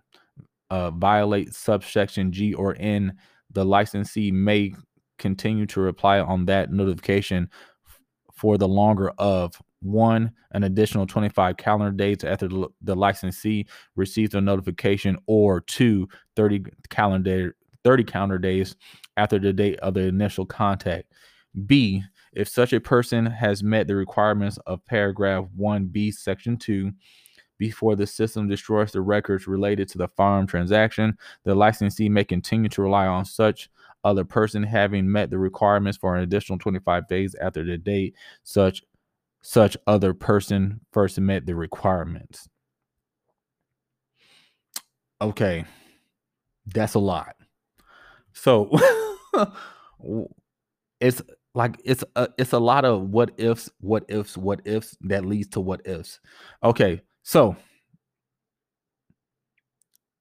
S1: uh, violate subsection G or N. The licensee may continue to reply on that notification for the longer of one, an additional 25 calendar days after the, licensee receives a notification, or two, 30 calendar 30 calendar days after the date of the initial contact. B, if such a person has met the requirements of paragraph 1B, section 2, before the system destroys the records related to the firearm transaction, the licensee may continue to rely on such other person having met the requirements for an additional 25 days after the date such such other person first met the requirements. Okay, that's a lot. So it's like it's a, it's a lot of what ifs, what ifs, what ifs that leads to what ifs. Okay, so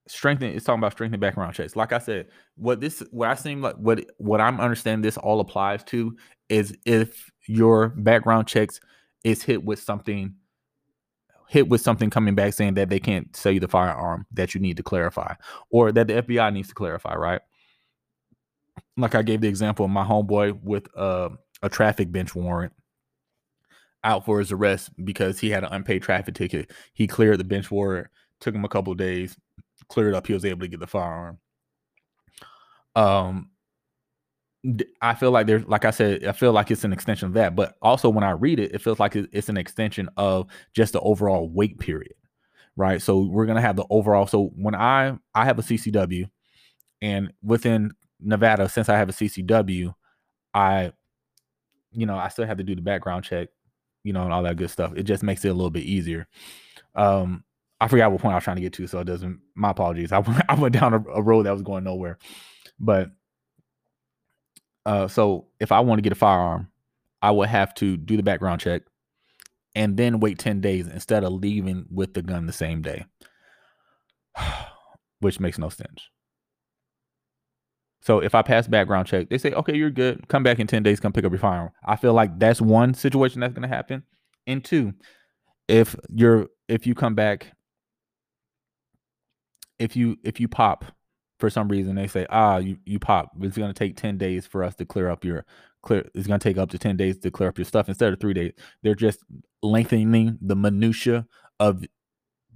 S1: strengthen it's talking about strengthening background checks. Like I said, what this what I seem like what what I'm understanding this all applies to is if your background checks is hit with something hit with something coming back saying that they can't sell you the firearm that you need to clarify or that the FBI needs to clarify, right? Like I gave the example of my homeboy with uh, a traffic bench warrant out for his arrest because he had an unpaid traffic ticket. He cleared the bench warrant, took him a couple days, cleared up, he was able to get the firearm. Um I feel like there's, like I said, I feel like it's an extension of that. But also, when I read it, it feels like it's an extension of just the overall wait period, right? So we're gonna have the overall. So when I I have a CCW, and within Nevada, since I have a CCW, I, you know, I still have to do the background check, you know, and all that good stuff. It just makes it a little bit easier. Um, I forgot what point I was trying to get to, so it doesn't. My apologies. I went, I went down a, a road that was going nowhere, but uh, so if I want to get a firearm, I would have to do the background check and then wait 10 days instead of leaving with the gun the same day, which makes no sense. So if I pass background check, they say, okay, you're good. Come back in 10 days, come pick up your firearm. I feel like that's one situation that's going to happen. And two, if you're if you come back if you if you pop for some reason they say ah you you pop. It's going to take 10 days for us to clear up your clear it's going to take up to 10 days to clear up your stuff instead of three days. They're just lengthening the minutia of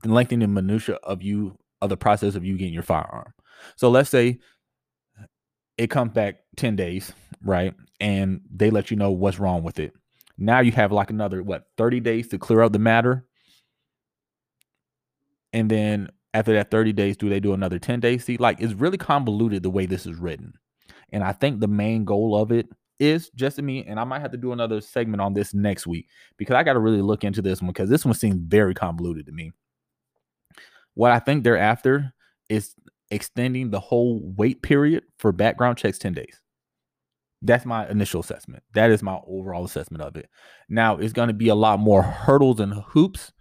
S1: lengthening the minutia of you of the process of you getting your firearm. So let's say it comes back 10 days right and they let you know what's wrong with it. Now you have like another what 30 days to clear up the matter? And then after that 30 days, do they do another 10 days? See, like it's really convoluted the way this is written. And I think the main goal of it is just to me, and I might have to do another segment on this next week because I got to really look into this one because this one seems very convoluted to me. What I think they're after is extending the whole wait period for background checks 10 days. That's my initial assessment. That is my overall assessment of it. Now, it's going to be a lot more hurdles and hoops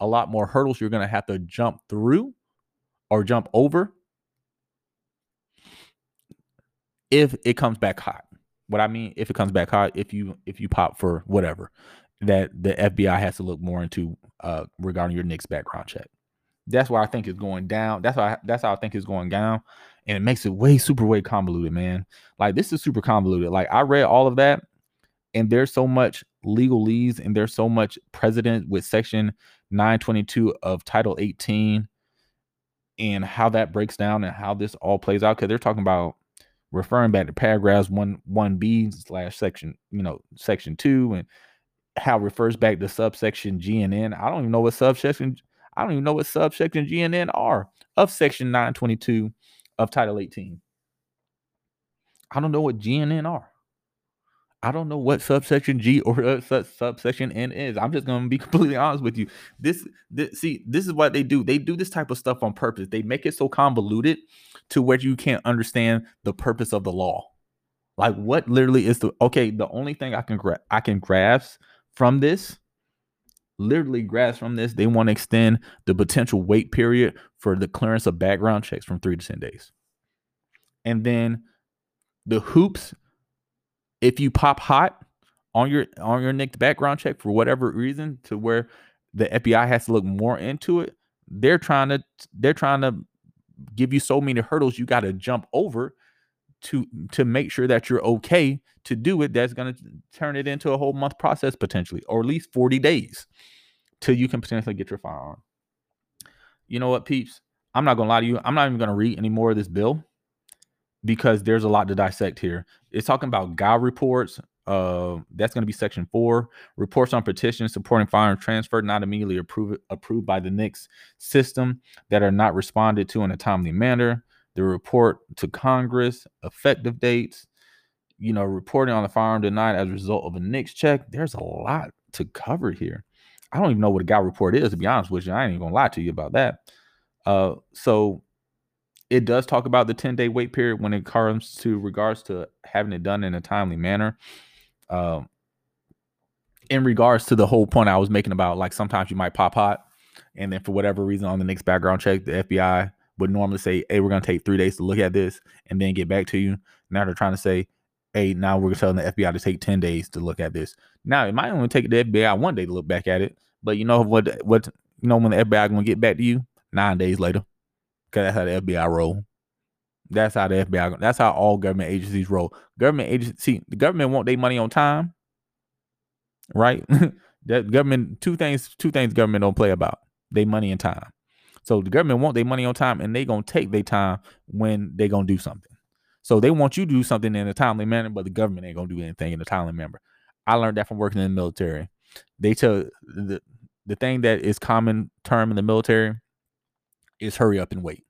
S1: a lot more hurdles you're going to have to jump through or jump over if it comes back hot. What I mean, if it comes back hot, if you if you pop for whatever, that the FBI has to look more into uh, regarding your NICS background check. That's why I think it's going down. That's why that's how I think it's going down, and it makes it way super way convoluted, man. Like this is super convoluted. Like I read all of that, And there's so much legalese and there's so much precedent with section 922 of Title 18 and how that breaks down and how this all plays out. Cause they're talking about referring back to paragraphs one one B slash section, you know, section two and how refers back to subsection G and N. I don't even know what subsection I don't even know what subsection G and N are of section 922 of Title 18. I don't know what G and N are. I don't know what subsection G or uh, subsection N is. I'm just gonna be completely honest with you. This, this, see, this is what they do. They do this type of stuff on purpose. They make it so convoluted to where you can't understand the purpose of the law. Like what literally is the okay? The only thing I can gra- I can grasp from this, literally grasp from this, they want to extend the potential wait period for the clearance of background checks from three to ten days, and then the hoops if you pop hot on your on your NICS background check for whatever reason to where the FBI has to look more into it, they're trying to they're trying to give you so many hurdles you got to jump over to to make sure that you're okay to do it that's going to turn it into a whole month process potentially or at least 40 days till you can potentially get your firearm you know what peeps? I'm not going to lie to you i'm not even going to read any more of this bill because there's a lot to dissect here. It's talking about GAO reports. Uh, that's going to be section four. Reports on petitions supporting firearm transfer not immediately approved approved by the NICS system that are not responded to in a timely manner. The report to Congress, effective dates, you know, reporting on the firearm denied as a result of a NICS check. There's a lot to cover here. I don't even know what a GAO report is, to be honest with you. I ain't even gonna lie to you about that. Uh, so it does talk about the 10 day wait period when it comes to regards to having it done in a timely manner. Um, in regards to the whole point I was making about like sometimes you might pop hot, and then for whatever reason on the NICS background check, the FBI would normally say, Hey, we're gonna take three days to look at this and then get back to you. Now they're trying to say, Hey, now we're telling the FBI to take 10 days to look at this. Now it might only take the FBI one day to look back at it, but you know what what you know when the FBI gonna get back to you? Nine days later. Cause that's how the FBI roll. That's how the FBI. That's how all government agencies roll. Government agency, the government want their money on time, right? that government two things. Two things government don't play about: they money and time. So the government want their money on time, and they gonna take their time when they gonna do something. So they want you to do something in a timely manner, but the government ain't gonna do anything in a timely manner. I learned that from working in the military. They tell the the thing that is common term in the military is hurry up and wait.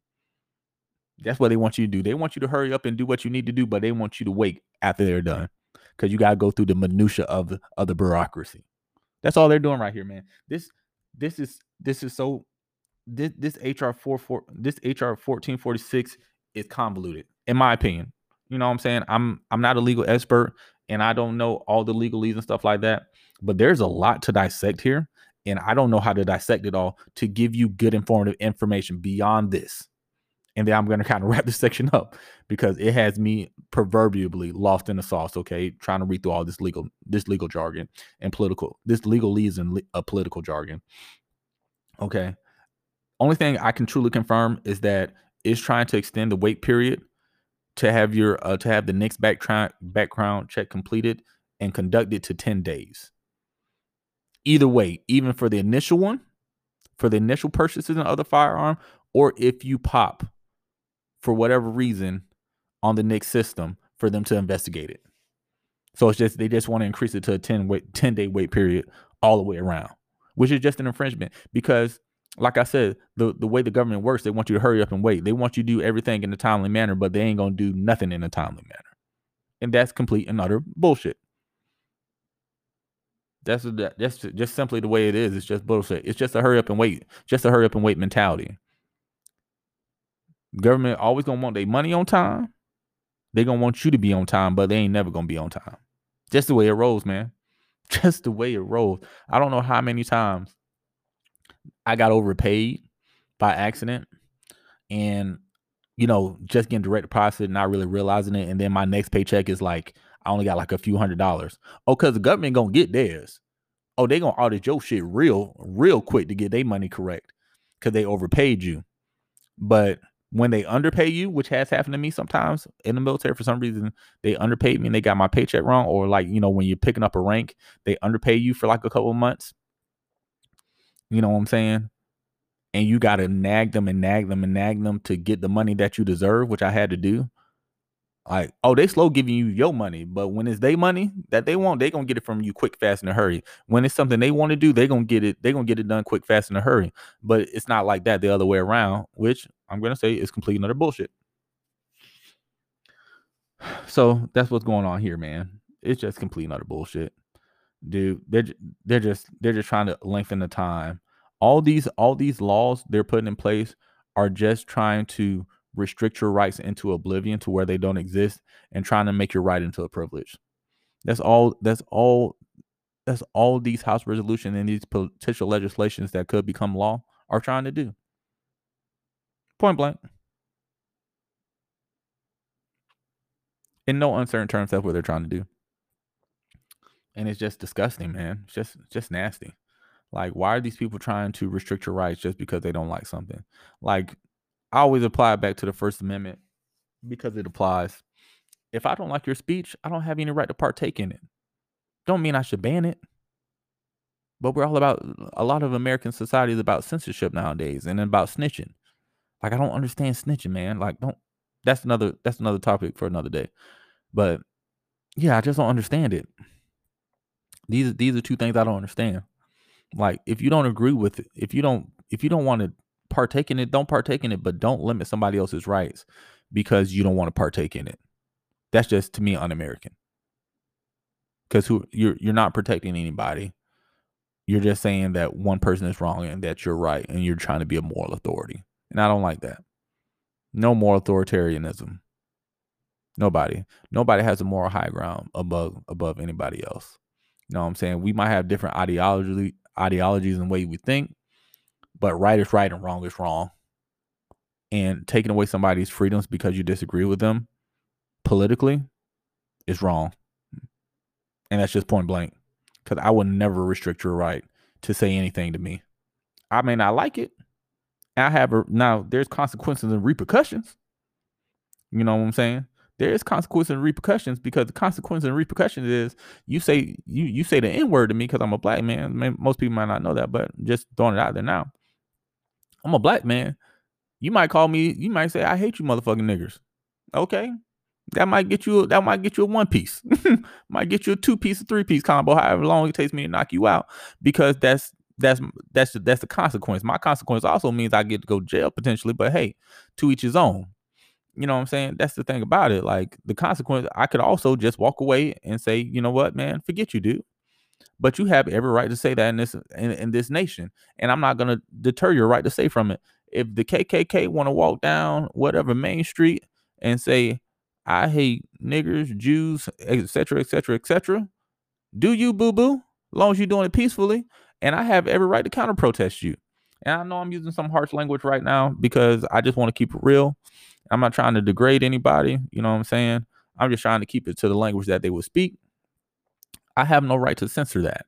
S1: That's what they want you to do. They want you to hurry up and do what you need to do, but they want you to wait after they're done because you got to go through the minutia of the of the bureaucracy. That's all they're doing right here, man. This this is this is so this this HR four four this HR fourteen forty six is convoluted, in my opinion. You know what I'm saying? I'm I'm not a legal expert and I don't know all the legalese and stuff like that, but there's a lot to dissect here and I don't know how to dissect it all to give you good informative information beyond this. And then I'm going to kind of wrap this section up because it has me proverbially lost in the sauce. Okay, trying to read through all this legal, this legal jargon and political, this legalese and a uh, political jargon. Okay, only thing I can truly confirm is that it's trying to extend the wait period to have your uh, to have the NICS background background check completed and conducted to 10 days either way, even for the initial one, for the initial purchases of the firearm, or if you pop for whatever reason on the NICS system for them to investigate it. So it's just they just want to increase it to a 10 wait 10 day wait period all the way around, which is just an infringement because like I said, the, the way the government works, they want you to hurry up and wait. They want you to do everything in a timely manner, but they ain't gonna do nothing in a timely manner. And that's complete and utter bullshit. That's that's just simply the way it is. It's just bullshit. It's just a hurry up and wait. Just a hurry up and wait mentality. Government always gonna want their money on time. They gonna want you to be on time, but they ain't never gonna be on time. Just the way it rolls, man. Just the way it rolls. I don't know how many times I got overpaid by accident, and you know, just getting direct deposit, not really realizing it, and then my next paycheck is like I only got like a few hundred dollars. Oh, cause the government gonna get theirs. Oh, they gonna audit your shit real, real quick to get their money correct, cause they overpaid you. But when they underpay you, which has happened to me sometimes in the military for some reason, they underpaid me and they got my paycheck wrong. Or like, you know, when you're picking up a rank, they underpay you for like a couple of months. You know what I'm saying? And you gotta nag them and nag them and nag them to get the money that you deserve, which I had to do. Like, oh, they slow giving you your money, but when it's their money that they want, they gonna get it from you quick, fast, in a hurry. When it's something they want to do, they gonna get it. They gonna get it done quick, fast, in a hurry. But it's not like that the other way around, which I'm gonna say is complete another bullshit. So that's what's going on here, man. It's just complete another bullshit, dude. They're they're just they're just trying to lengthen the time. All these all these laws they're putting in place are just trying to restrict your rights into oblivion to where they don't exist and trying to make your right into a privilege. That's all that's all that's all these house resolution and these potential legislations that could become law are trying to do. Point blank. In no uncertain terms, that's what they're trying to do. And it's just disgusting, man. It's just just nasty. Like, why are these people trying to restrict your rights just because they don't like something? Like, I always apply it back to the First Amendment because it applies. If I don't like your speech, I don't have any right to partake in it. Don't mean I should ban it. But we're all about a lot of American society is about censorship nowadays and about snitching. Like I don't understand snitching, man. Like don't that's another that's another topic for another day. But yeah, I just don't understand it. These these are two things I don't understand. Like if you don't agree with it, if you don't if you don't want to partake in it, don't partake in it, but don't limit somebody else's rights because you don't want to partake in it. That's just to me un-American. Because who you're you're not protecting anybody. You're just saying that one person is wrong and that you're right, and you're trying to be a moral authority. And I don't like that. No moral authoritarianism. Nobody. Nobody has a moral high ground above above anybody else. You know what I'm saying? We might have different ideology ideologies and way we think, but right is right and wrong is wrong. And taking away somebody's freedoms because you disagree with them politically is wrong. And that's just point blank. Because I would never restrict your right to say anything to me. I may not like it. I have a, now there's consequences and repercussions. You know what I'm saying? There is consequences and repercussions because the consequence and repercussions is you say you you say the N word to me because I'm a black man. Most people might not know that, but just throwing it out there now. I'm a black man. You might call me, you might say, I hate you motherfucking niggers. Okay. That might get you that might get you a one piece. might get you a two piece, a three piece combo, however long it takes me to knock you out. Because that's that's that's that's the consequence. My consequence also means I get to go jail potentially, but hey, to each his own. You know what I'm saying? That's the thing about it. Like the consequence, I could also just walk away and say, you know what, man, forget you, dude. But you have every right to say that in this in, in this nation, and I'm not gonna deter your right to say from it. If the KKK want to walk down whatever Main Street and say, "I hate niggers, Jews, etc., etc., etc," do you, boo boo? Long as you're doing it peacefully, and I have every right to counter protest you. And I know I'm using some harsh language right now because I just want to keep it real. I'm not trying to degrade anybody. You know what I'm saying? I'm just trying to keep it to the language that they would speak. I have no right to censor that.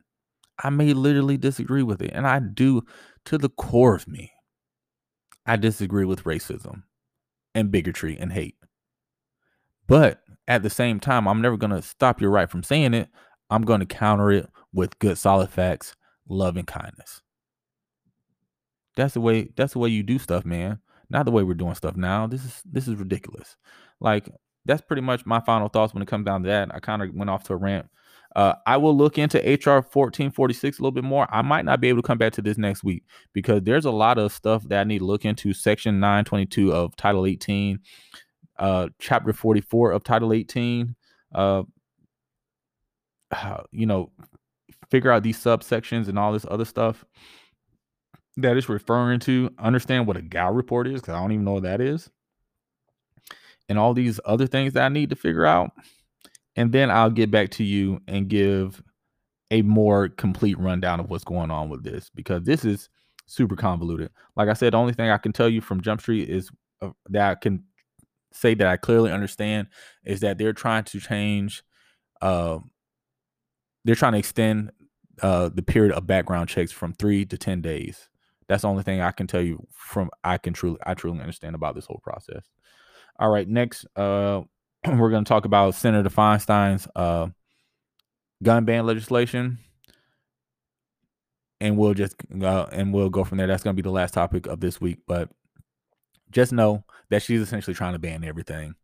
S1: I may literally disagree with it. And I do to the core of me. I disagree with racism and bigotry and hate. But at the same time, I'm never going to stop your right from saying it. I'm going to counter it with good, solid facts, love, and kindness. That's the way. That's the way you do stuff, man. Not the way we're doing stuff now. This is this is ridiculous. Like that's pretty much my final thoughts when it comes down to that. I kind of went off to a rant uh, I will look into HR 1446 a little bit more. I might not be able to come back to this next week because there's a lot of stuff that I need to look into. Section 922 of Title 18, uh, Chapter 44 of Title 18. Uh, you know, figure out these subsections and all this other stuff that it's referring to. Understand what a GAO report is because I don't even know what that is. And all these other things that I need to figure out and then I'll get back to you and give a more complete rundown of what's going on with this because this is super convoluted. Like I said, the only thing I can tell you from Jump Street is uh, that I can say that I clearly understand is that they're trying to change, uh, they're trying to extend uh, the period of background checks from three to 10 days That's the only thing I can tell you from I can truly I truly understand about this whole process. All right, next uh we're going to talk about Senator Feinstein's uh gun ban legislation and we'll just uh, and we'll go from there. That's going to be the last topic of this week, but just know that she's essentially trying to ban everything.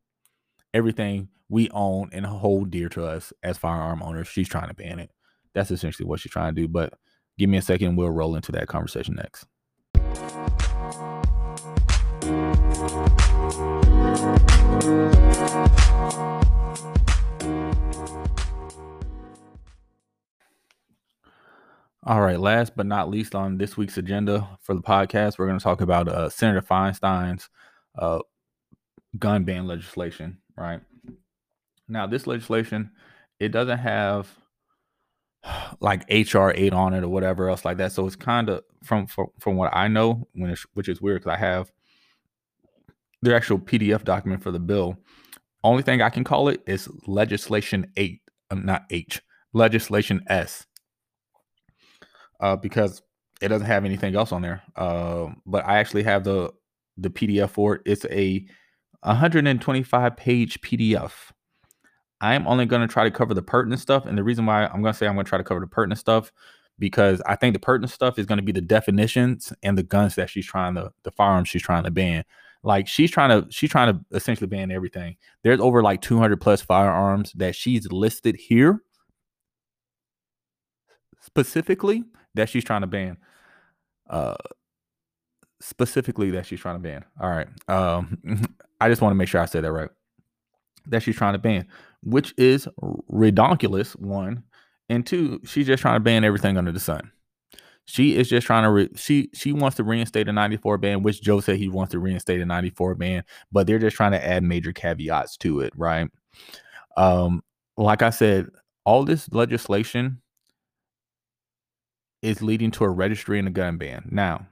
S1: Everything we own and hold dear to us as firearm owners, she's trying to ban it. That's essentially what she's trying to do. But give me a second, we'll roll into that conversation next. All right, last but not least on this week's agenda for the podcast, we're going to talk about uh, Senator Feinstein's uh, gun ban legislation. Right now, this legislation it doesn't have like HR eight on it or whatever else like that. So it's kind of from, from from what I know, which is weird because I have the actual PDF document for the bill. Only thing I can call it is legislation eight, um, not H, legislation S uh, because it doesn't have anything else on there. Uh, but I actually have the the PDF for it. It's a 125 page PDF. I'm only going to try to cover the pertinent stuff, and the reason why I'm going to say I'm going to try to cover the pertinent stuff because I think the pertinent stuff is going to be the definitions and the guns that she's trying to the firearms she's trying to ban. Like she's trying to she's trying to essentially ban everything. There's over like 200 plus firearms that she's listed here specifically that she's trying to ban. Uh, specifically that she's trying to ban. All right. Um, I just want to make sure I say that right. That she's trying to ban, which is redonkulous. One and two, she's just trying to ban everything under the sun. She is just trying to re- she she wants to reinstate a 94 ban, which Joe said he wants to reinstate a 94 ban, but they're just trying to add major caveats to it, right? Um, like I said, all this legislation is leading to a registry and a gun ban. Now,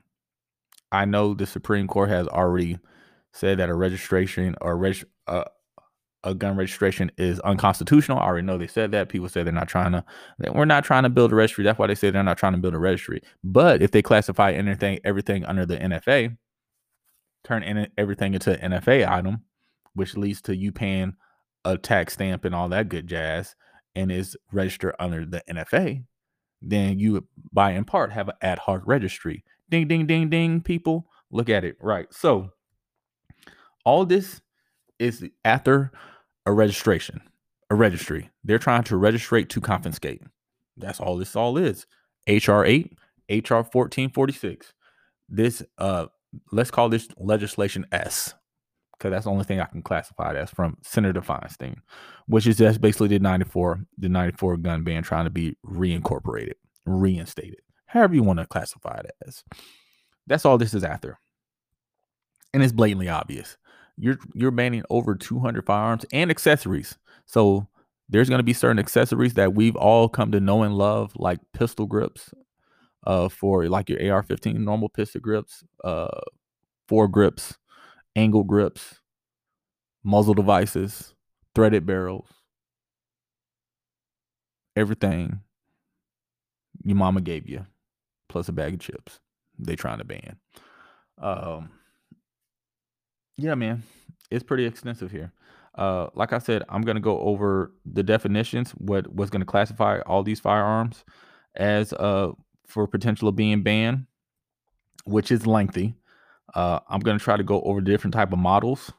S1: I know the Supreme Court has already said that a registration or reg- uh, a gun registration is unconstitutional. I already know they said that. People say they're not trying to. We're not trying to build a registry. That's why they say they're not trying to build a registry. But if they classify anything, everything under the NFA, turn in everything into an NFA item, which leads to you paying a tax stamp and all that good jazz, and is registered under the NFA, then you by in part have an ad hoc registry. Ding, ding, ding, ding, people. Look at it. Right. So all this is after a registration, a registry. They're trying to registrate to confiscate. That's all this all is. HR 8, HR 1446. This uh let's call this legislation S because that's the only thing I can classify it as from Senator Feinstein, which is just basically the 94, the 94 gun ban trying to be reincorporated, reinstated, however you want to classify it as. That's all this is after. And it's blatantly obvious. You're you're banning over 200 firearms and accessories. So there's going to be certain accessories that we've all come to know and love, like pistol grips, uh, for like your AR-15 normal pistol grips, uh, fore grips, angle grips, muzzle devices, threaded barrels, everything your mama gave you, plus a bag of chips. They trying to ban. Um, yeah, man, it's pretty extensive here. Uh, like I said, I'm gonna go over the definitions. What was gonna classify all these firearms as uh for potential of being banned, which is lengthy. Uh, I'm to try to go over different type of models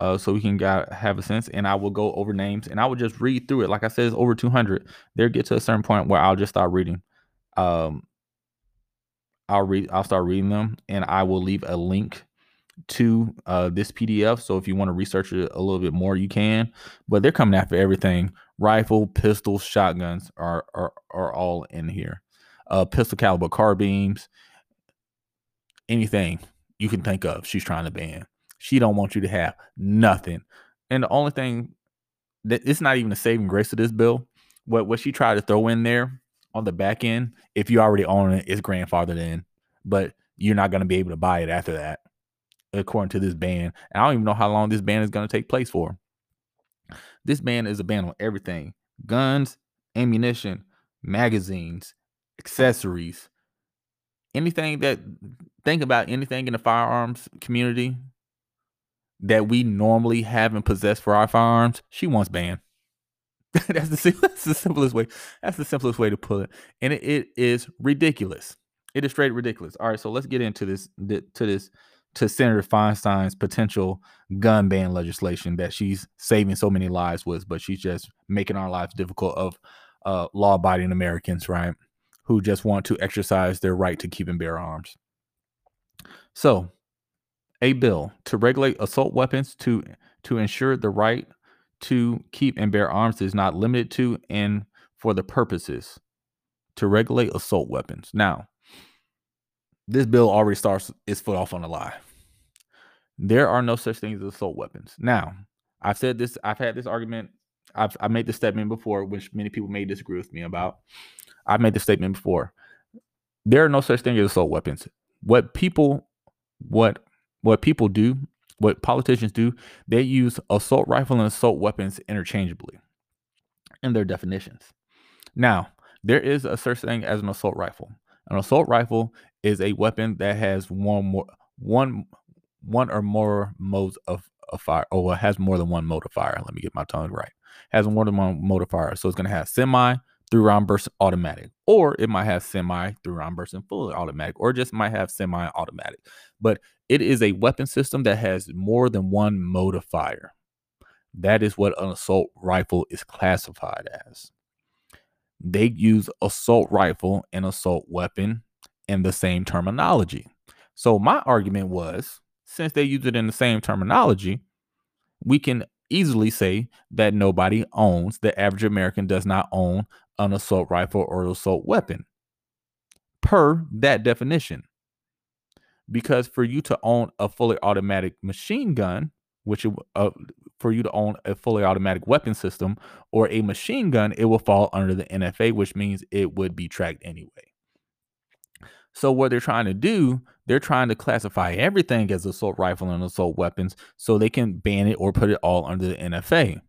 S1: uh, so we can got, have a sense. And I will go over names and I will just read through it. Like I said, it's over 200. There get to a certain point where I'll just start reading. Um, I'll read. I'll start reading them, and I will leave a link to uh, this PDF. So if you want to research it a little bit more, you can. But they're coming after everything: rifle, pistols, shotguns are are are all in here. Uh, pistol caliber carbines, anything you can think of, she's trying to ban. She don't want you to have nothing. And the only thing that it's not even a saving grace of this bill. What what she tried to throw in there on the back end, if you already own it it, is grandfathered in. But you're not going to be able to buy it after that, according to this ban. And I don't even know how long this ban is going to take place for. This ban is a ban on everything guns, ammunition, magazines, accessories, anything that think about anything in the firearms community that we normally have and possess for our firearms, she wants banned. that's the that's the simplest way. That's the simplest way to put it, and it, it is ridiculous. It is straight ridiculous. All right, so let's get into this to this to Senator Feinstein's potential gun ban legislation that she's saving so many lives with, but she's just making our lives difficult of uh, law-abiding Americans, right? Who just want to exercise their right to keep and bear arms. So, a bill to regulate assault weapons to to ensure the right to keep and bear arms is not limited to and for the purposes to regulate assault weapons. Now, this bill already starts its foot off on a lie. There are no such things as assault weapons. Now, I've said this, I've had this argument, I've I made the statement before, which many people may disagree with me about. I've made the statement before. There are no such thing as assault weapons. What people what what people do, what politicians do, they use assault rifle and assault weapons interchangeably in their definitions. Now, there is a such thing as an assault rifle. An assault rifle is a weapon that has one more one one or more modes of, of fire, or has more than one mode of fire. Let me get my tongue right. Has more than one fire. So it's going to have semi, through round burst automatic, or it might have semi through round burst and fully automatic, or just might have semi automatic. But it is a weapon system that has more than one mode of fire. That is what an assault rifle is classified as. They use assault rifle and assault weapon in the same terminology. So my argument was since they use it in the same terminology, we can easily say that nobody owns, the average American does not own an assault rifle or assault weapon per that definition. Because for you to own a fully automatic machine gun, which uh, for you to own a fully automatic weapon system or a machine gun, it will fall under the NFA, which means it would be tracked anyway. So what they're trying to do, they're trying to classify everything as assault rifle and assault weapons so they can ban it or put it all under the NFA.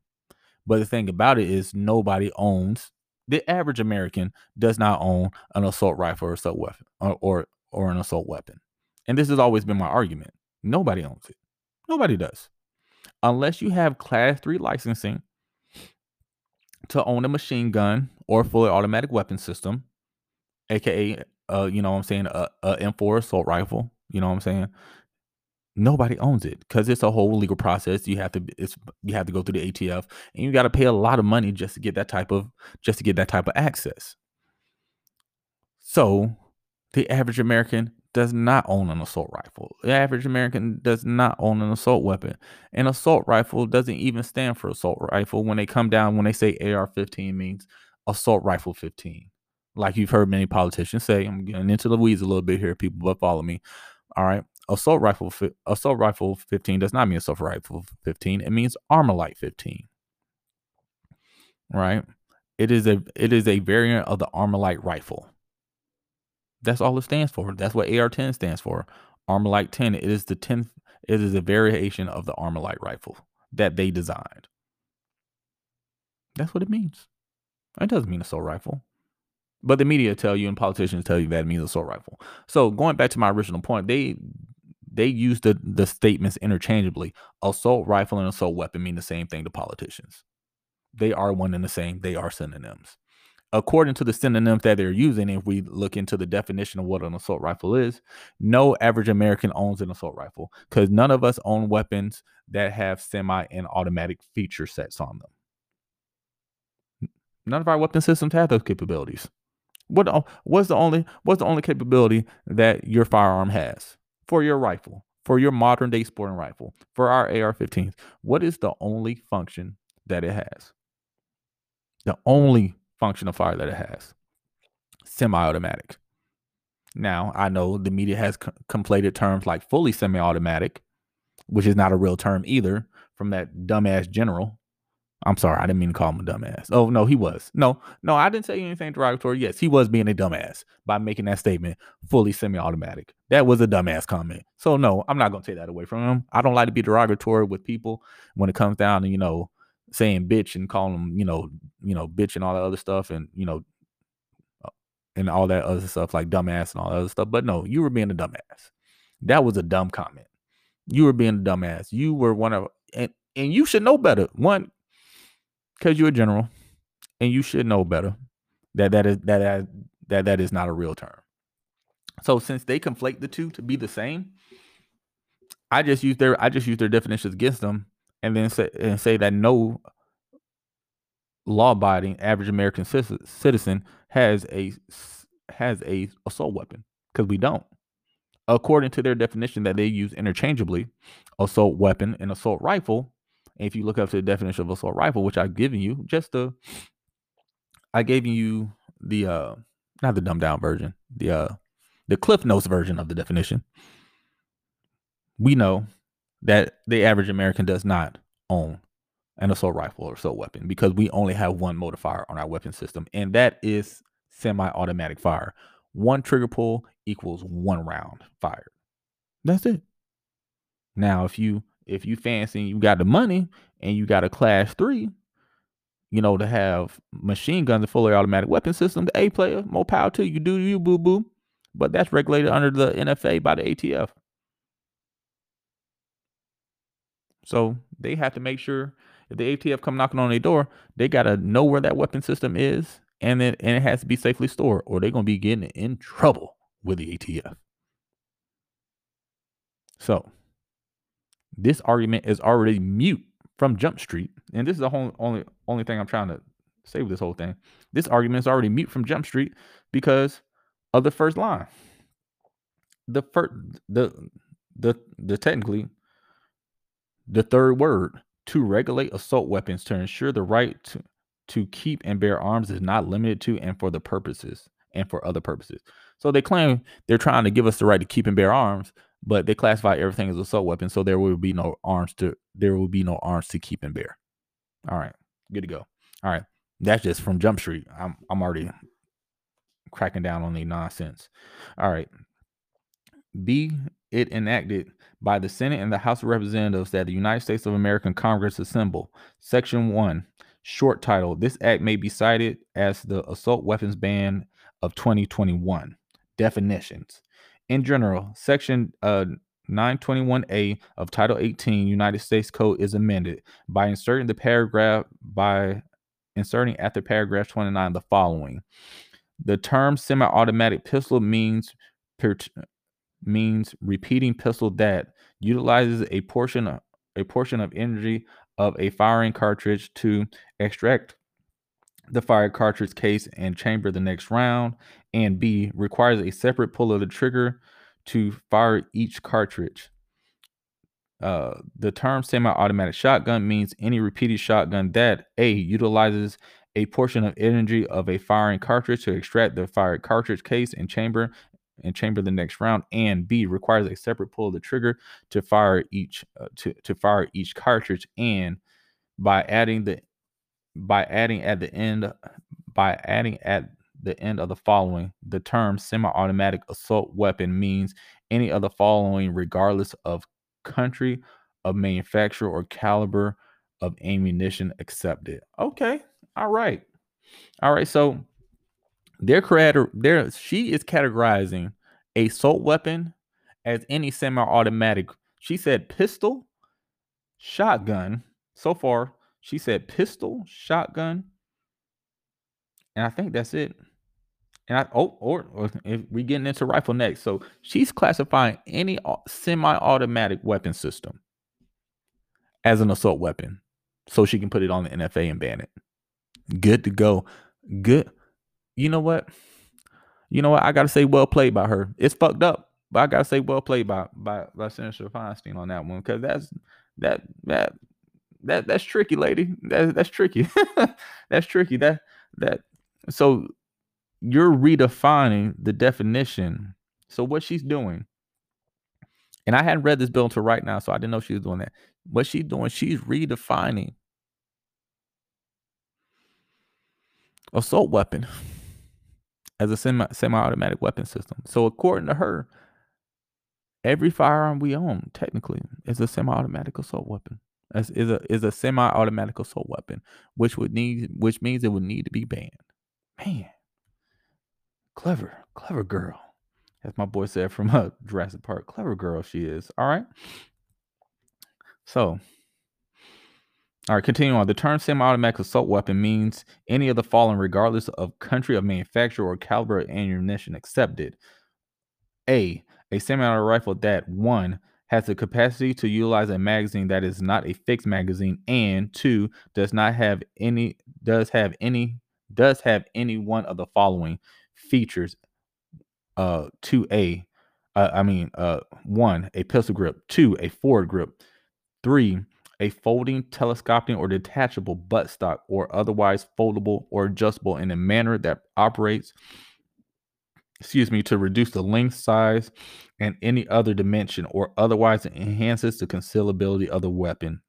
S1: But the thing about it is nobody owns the average American does not own an assault rifle or assault weapon or, or, or an assault weapon. And this has always been my argument. Nobody owns it. Nobody does. Unless you have class three licensing to own a machine gun or fully automatic weapon system, aka uh, you know what I'm saying, a, a M4 assault rifle, you know what I'm saying? nobody owns it because it's a whole legal process. You have to it's you have to go through the ATF and you got to pay a lot of money just to get that type of just to get that type of access. So the average American does not own an assault rifle. The average American does not own an assault weapon. An assault rifle doesn't even stand for assault rifle. When they come down, when they say AR 15 means assault rifle 15. Like you've heard many politicians say, I'm getting into the weeds a little bit here, people, but follow me. All right assault rifle assault rifle 15 does not mean assault rifle 15 it means armalite 15 right? It is a it is a variant of the armalite rifle. That's all it stands for. That's what ar10 stands for. Armalite 10 it is the 10th it is a variation of the armalite rifle that they designed. That's what it means. It doesn't mean assault rifle but the media tell you and politicians tell you that it means assault rifle. So going back to my original point, they they use the, the statements interchangeably. Assault rifle and assault weapon mean the same thing to politicians. They are one and the same. They are synonyms. According to the synonyms that they're using, if we look into the definition of what an assault rifle is, no average American owns an assault rifle because none of us own weapons that have semi and automatic feature sets on them. None of our weapon systems have those capabilities. What uh, what's the only what's the only capability that your firearm has? for your rifle, for your modern day sporting rifle, for our AR 15s, what is the only function that it has? The only function of fire that it has semi automatic. Now, I know the media has co- conflated terms like fully semi automatic, which is not a real term either, from that dumbass general I'm sorry, I didn't mean to call him a dumbass. Oh no, he was. No, no, I didn't say anything derogatory. Yes, he was being a dumbass by making that statement fully semi-automatic. That was a dumbass comment. So no, I'm not gonna take that away from him. I don't like to be derogatory with people when it comes down to you know saying bitch and calling them you know you know bitch and all that other stuff and you know uh, and all that other stuff like dumbass and all that other stuff. But no, you were being a dumbass. That was a dumb comment. You were being a dumbass. You were one of and and you should know better. One, because you're a general, and you should know better that that is that that that that is not a real term. So since they conflate the two to be the same, I just use their I just use their definitions against them, and then say and say that no law-abiding average American citizen has a has a assault weapon because we don't. According to their definition that they use interchangeably, assault weapon and assault rifle. And if you look up to the definition of assault rifle, which I've given you, just the I gave you the uh not the dumbed down version, the uh the Cliff Notes version of the definition. We know that the average American does not own an assault rifle or assault weapon because we only have one modifier on our weapon system, and that is semi-automatic fire. One trigger pull equals one round fired. That's it. Now, if you if you fancy you got the money and you got a class three, you know, to have machine guns and fully automatic weapon system, the A player, more power to you. Do you boo boo? But that's regulated under the NFA by the ATF. So they have to make sure if the ATF come knocking on their door, they gotta know where that weapon system is, and then and it has to be safely stored, or they're gonna be getting in trouble with the ATF. So this argument is already mute from Jump Street, and this is the whole, only only thing I'm trying to say with this whole thing. This argument is already mute from Jump Street because of the first line. The first the the the technically the third word to regulate assault weapons to ensure the right to, to keep and bear arms is not limited to and for the purposes and for other purposes. So they claim they're trying to give us the right to keep and bear arms, but they classify everything as assault weapon, so there will be no arms to there will be no arms to keep and bear. All right, good to go. All right, that's just from Jump Street. I'm I'm already cracking down on the nonsense. All right, be it enacted by the Senate and the House of Representatives that the United States of American Congress assemble. Section 1, short title This act may be cited as the assault weapons ban of 2021. Definitions. In general, Section uh, 921A of Title 18 United States Code is amended by inserting the paragraph by inserting after paragraph 29 the following. The term semi-automatic pistol means per- means repeating pistol that utilizes a portion of a portion of energy of a firing cartridge to extract the fired cartridge case and chamber the next round and b requires a separate pull of the trigger to fire each cartridge. Uh, the term semi-automatic shotgun means any repeated shotgun that a utilizes a portion of energy of a firing cartridge to extract the fired cartridge case and chamber and chamber the next round, and B requires a separate pull of the trigger to fire each uh, to to fire each cartridge, and by adding the by adding at the end by adding at the end of the following, the term semi-automatic assault weapon means any of the following, regardless of country of manufacture or caliber of ammunition accepted. Okay, all right, all right. So they're there she is categorizing a assault weapon as any semi-automatic. She said pistol, shotgun. So far, she said pistol, shotgun, and I think that's it. And I oh, or, or if we getting into rifle next, so she's classifying any semi-automatic weapon system as an assault weapon, so she can put it on the NFA and ban it. Good to go. Good you know what? You know what? I gotta say, well played by her. It's fucked up, but I gotta say, well played by by by Senator Feinstein on that one because that's that that that that's tricky, lady. That that's tricky. that's tricky. That that so you're redefining the definition. So what she's doing, and I hadn't read this bill until right now, so I didn't know she was doing that. What she's doing, she's redefining assault weapon as a semi semi-automatic weapon system. So according to her, every firearm we own technically is a semi-automatic assault weapon. As is a is a semi-automatic assault weapon, which would need which means it would need to be banned. Man, Clever, clever girl. As my boy said from uh, Jurassic Park, clever girl she is. All right. So, all right, continuing on. The term semi-automatic assault weapon means any of the following, regardless of country of manufacture or caliber of ammunition accepted. A. A semi-automatic rifle that one has the capacity to utilize a magazine that is not a fixed magazine, and two does not have any does have any does have any one of the following features. Uh, two A, uh, I mean, uh, one a pistol grip, two a forward grip, three a folding, telescoping, or detachable buttstock, or otherwise foldable or adjustable in a manner that operates, excuse me, to reduce the length, size, and any other dimension, or otherwise enhances the concealability of the weapon.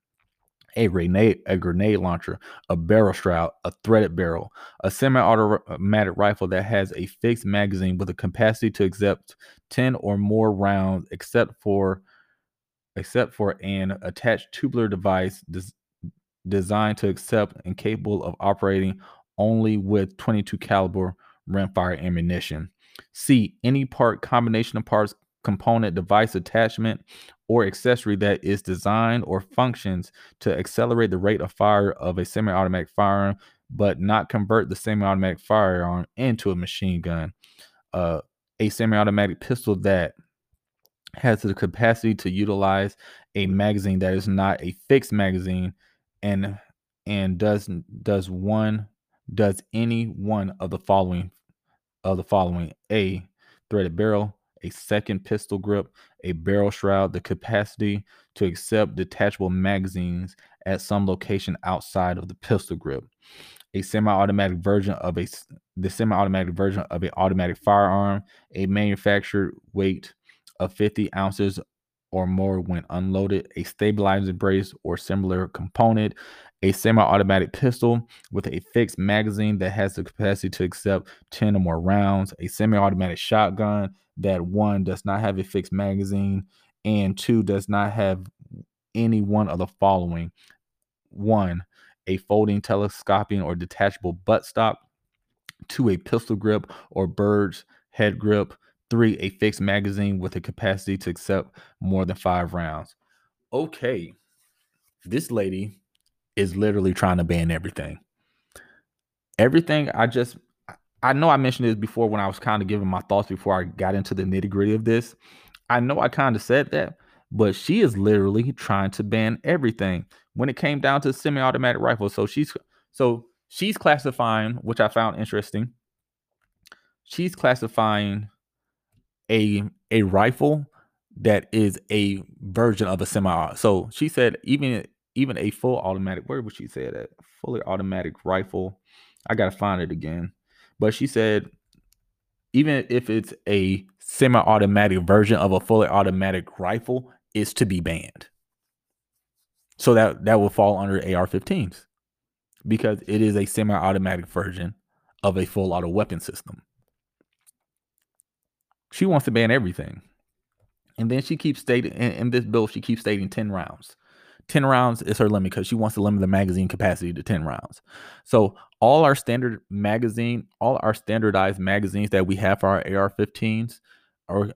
S1: A grenade, a grenade launcher, a barrel shroud, a threaded barrel, a semi-automatic rifle that has a fixed magazine with a capacity to accept 10 or more rounds, except for except for an attached tubular device des- designed to accept and capable of operating only with 22 caliber rimfire ammunition. C. Any part, combination of parts, component, device attachment, or accessory that is designed or functions to accelerate the rate of fire of a semi-automatic firearm, but not convert the semi-automatic firearm into a machine gun. Uh, a semi-automatic pistol that has the capacity to utilize a magazine that is not a fixed magazine and and does does one does any one of the following of the following a threaded barrel a second pistol grip a barrel shroud the capacity to accept detachable magazines at some location outside of the pistol grip a semi-automatic version of a the semi-automatic version of an automatic firearm a manufactured weight of 50 ounces or more when unloaded, a stabilizer brace or similar component, a semi automatic pistol with a fixed magazine that has the capacity to accept 10 or more rounds, a semi automatic shotgun that one does not have a fixed magazine, and two does not have any one of the following. One, a folding, telescoping, or detachable buttstock, two, a pistol grip or bird's head grip, Three, a fixed magazine with a capacity to accept more than five rounds. Okay, this lady is literally trying to ban everything. Everything I just, I know I mentioned this before when I was kind of giving my thoughts before I got into the nitty gritty of this. I know I kind of said that, but she is literally trying to ban everything when it came down to semi-automatic rifles. So she's so she's classifying, which I found interesting. She's classifying a a rifle that is a version of a semi so she said even even a full automatic where would she say that fully automatic rifle. I gotta find it again. But she said even if it's a semi-automatic version of a fully automatic rifle is to be banned. So that that will fall under ar-15s because it is a semi-automatic version of a full auto weapon system. She wants to ban everything. And then she keeps stating in, in this bill, she keeps stating 10 rounds. 10 rounds is her limit because she wants to limit the magazine capacity to 10 rounds. So all our standard magazine, all our standardized magazines that we have for our AR-15s or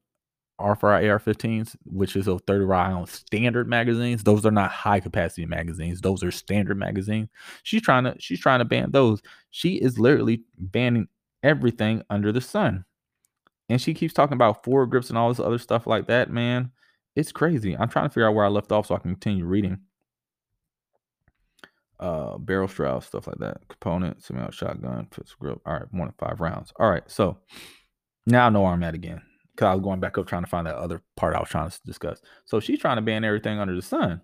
S1: are for our AR-15s, which is a 30 round standard magazines. Those are not high capacity magazines. Those are standard magazines. She's trying to she's trying to ban those. She is literally banning everything under the sun and she keeps talking about forward grips and all this other stuff like that, man. It's crazy. I'm trying to figure out where I left off so I can continue reading. Uh, barrel shroud, stuff like that. Component, semi shotgun, pistol grip. All right, one to five rounds. All right, so now I know where I'm at again. Cause I was going back up trying to find that other part I was trying to discuss. So she's trying to ban everything under the sun.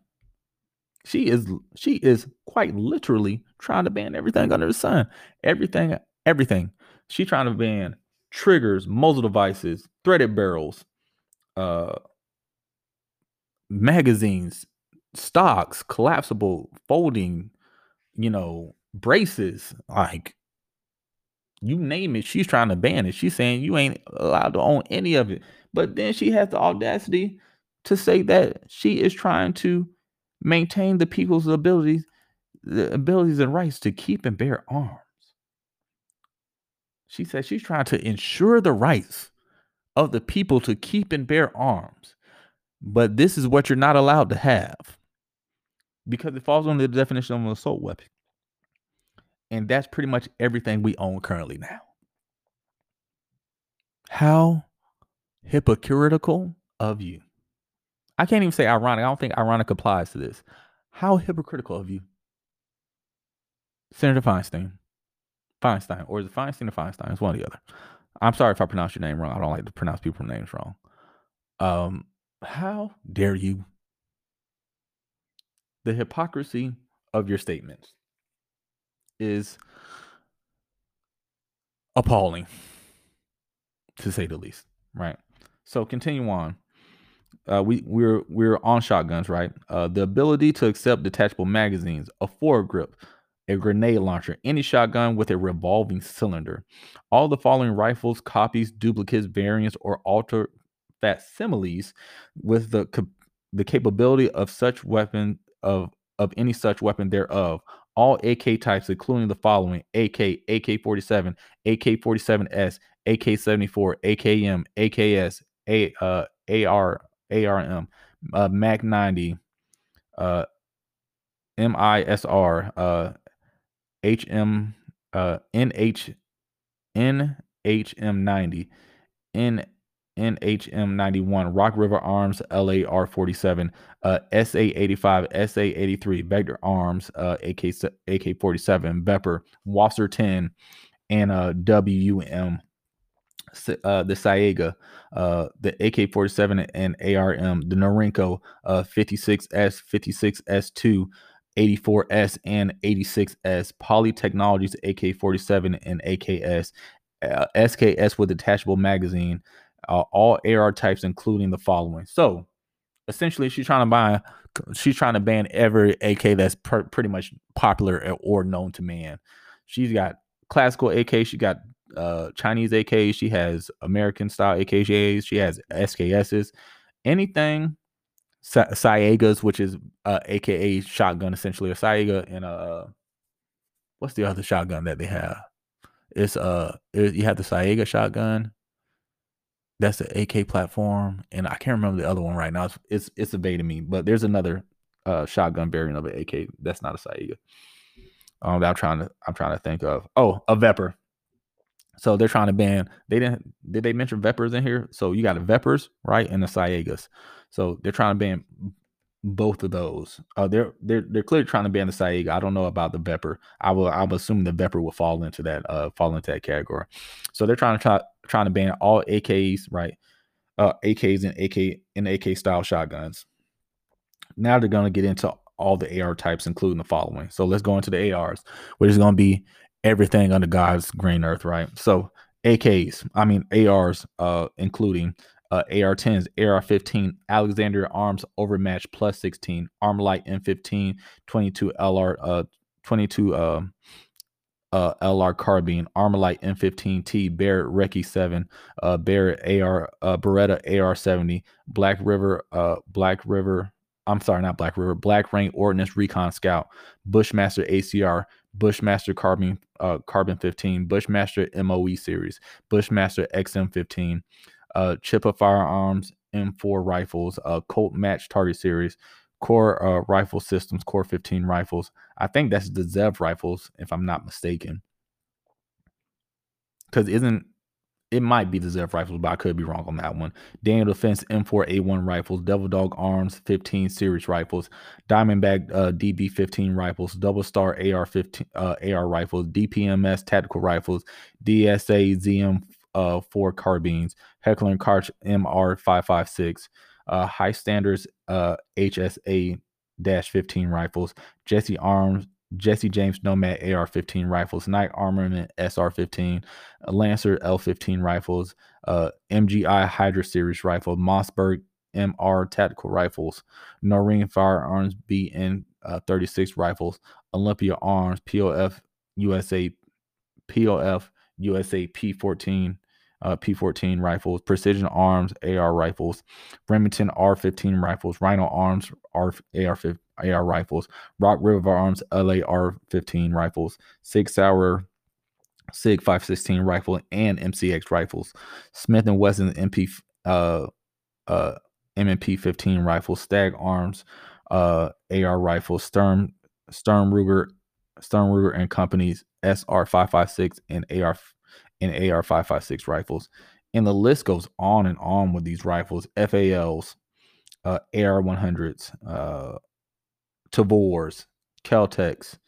S1: She is she is quite literally trying to ban everything under the sun. Everything, everything. She's trying to ban triggers, muzzle devices, threaded barrels, uh, magazines, stocks, collapsible, folding, you know, braces, like you name it, she's trying to ban it. She's saying you ain't allowed to own any of it. But then she has the audacity to say that she is trying to maintain the people's abilities, the abilities and rights to keep and bear arms. She says she's trying to ensure the rights of the people to keep and bear arms. But this is what you're not allowed to have because it falls under the definition of an assault weapon. And that's pretty much everything we own currently now. How hypocritical of you. I can't even say ironic. I don't think ironic applies to this. How hypocritical of you. Senator Feinstein. Feinstein. Or is it Feinstein or Feinstein? It's one or the other. I'm sorry if I pronounce your name wrong. I don't like to pronounce people's names wrong. Um, how dare you? The hypocrisy of your statements is appalling, to say the least. Right. So continue on. Uh, we we're we're on shotguns, right? Uh, the ability to accept detachable magazines, a foregrip, a grenade launcher, any shotgun with a revolving cylinder. All the following rifles, copies, duplicates, variants, or alter facsimiles with the the capability of such weapon of of any such weapon thereof. All AK types, including the following: AK, AK-47, AK-47S, AK-74, AKM, AKS, A, uh, AR, ARM, uh, Mag 90, uh, MISR, uh, HM, uh, NH, NHM90, N NHM91, Rock River Arms, LAR 47, uh, SA 85, SA 83, Vector Arms, uh, AK, AK 47, Vepr, WASR 10, and uh, WM, uh, the Saiga, uh, the AK 47 and ARM, the Norinco, uh, 56S, 56S2, 84S, and 86S, Poly Technologies, AK 47 and AKS, uh, SKS with detachable magazine, uh, all AR types, including the following. So essentially, she's trying to buy, she's trying to ban every AK that's pretty much popular or known to man. She's got classical AK, she got uh, Chinese AK, she has American style AKs, she has SKSs, anything. Saigas, which is uh, AKA shotgun, essentially a Saiga and a uh, what's the other shotgun that they have? It's uh, it, you have the Saiga shotgun, that's the AK platform, and I can't remember the other one right now. It's it's, it's evading me, but there's another uh, shotgun variant of an AK. That's not a Saiga. Um, I'm trying to I'm trying to think of. Oh, a Vepr. So they're trying to ban. They didn't. Did they mention Veprs in here? So you got the Veprs, right, and the Saigas. So they're trying to ban both of those. Uh, they're they're they're clearly trying to ban the Saiga. I don't know about the Vepr. I will. I'm assuming the Vepr will fall into that uh fall into that category. So they're trying to try trying to ban all AKs, right? Uh, AKs and AK and AK style shotguns. Now they're going to get into all the AR types, including the following. So let's go into the ARs, which is going to be everything under God's green earth, right? So AKs, I mean ARs, uh, including uh, AR-10s, AR-15, Alexandria Arms Overmatch Plus 16, Armalite M15, 22 LR, uh, 22 uh, uh, LR carbine, Armalite M15T, Barrett Recce 7, uh, Barrett AR, uh, Beretta AR70, Black River, uh, Black River, I'm sorry, not Black River, Black Rain Ordnance Recon Scout, Bushmaster ACR, Bushmaster Carbine, uh, Carbon 15, Bushmaster MOE series, Bushmaster XM15, uh, Chiappa Firearms M4 rifles, uh, Colt Match Target Series, core uh, rifle systems, core 15 rifles. I think that's the Zev rifles, if I'm not mistaken. Because isn't it might be the Zev rifles, but I could be wrong on that one. Daniel Defense M4A1 rifles, Devil Dog Arms 15 series rifles, Diamondback uh, DB15 rifles, Double Star AR 15 uh, AR rifles, DPMS tactical rifles, DSA ZM uh, 4 carbines, Heckler and Koch MR 556 uh, high standards uh, HSA 15 rifles, Jesse Arms, Jesse James Nomad AR 15 rifles, Knight Armament SR 15, Lancer L 15 rifles, uh, MGI Hydra Series rifle, Mossberg MR tactical rifles, Noreen Firearms BN uh, 36 rifles, Olympic Arms POF USA POF USA P14 uh, P14 rifles, Precision Arms AR rifles, Remington R15 rifles, Rhino Arms R, AR, AR rifles, Rock River Arms LAR 15 rifles, Sig Sauer SIG 516 rifle and MCX rifles, Smith and Wesson MP uh uh M&P 15 rifles, Stag Arms uh AR rifles, Sturm Sturm Ruger Sturm Ruger and Company's SR 556 and AR and AR 556 rifles. And the list goes on and on with these rifles, FALs, uh, AR 100s, uh, Tavors, Keltecs,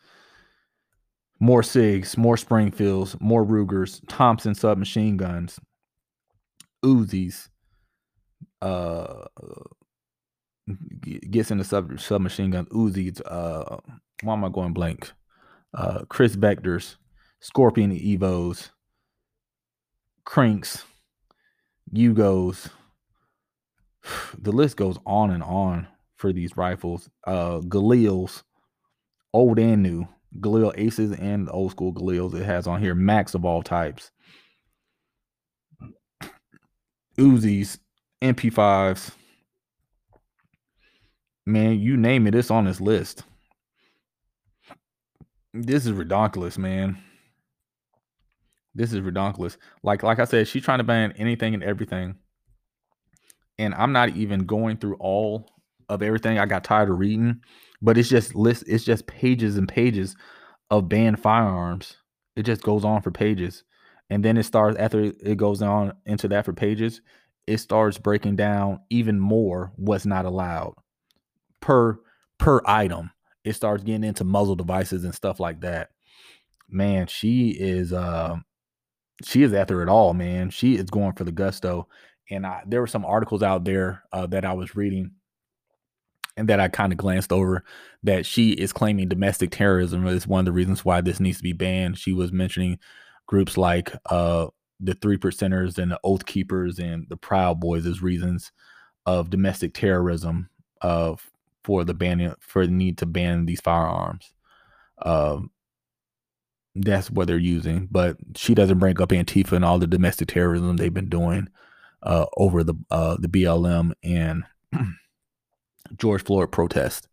S1: more SIGs, more Springfields, more Rugers, Thompson submachine guns, Uzis, uh, gets into sub submachine guns, Uzis, uh, why am I going blank? Uh, Kriss Vectors, Scorpion Evos, Krinks, Yugos. The list goes on and on for these rifles. Uh, Galils, old and new. Galil Aces and old school Galils. It has on here max of all types. Uzis, MP5s. Man, you name it, it's on this list. This is ridiculous, man. This is ridiculous. Like like I said, she's trying to ban anything and everything. And I'm not even going through all of everything. I got tired of reading, but it's just list it's just pages and pages of banned firearms. It just goes on for pages. And then it starts after it goes on into that for pages, it starts breaking down even more what's not allowed per per item. It starts getting into muzzle devices and stuff like that. Man, she is uh she is after it all, man. She is going for the gusto. And I, there were some articles out there uh, that I was reading and that I kind of glanced over that she is claiming domestic terrorism is one of the reasons why this needs to be banned. She was mentioning groups like uh, the Three Percenters and the Oath Keepers and the Proud Boys as reasons of domestic terrorism of for the banning for the need to ban these firearms. Um, that's what they're using. But she doesn't bring up Antifa and all the domestic terrorism they've been doing uh, over the uh, the BLM and George Floyd protest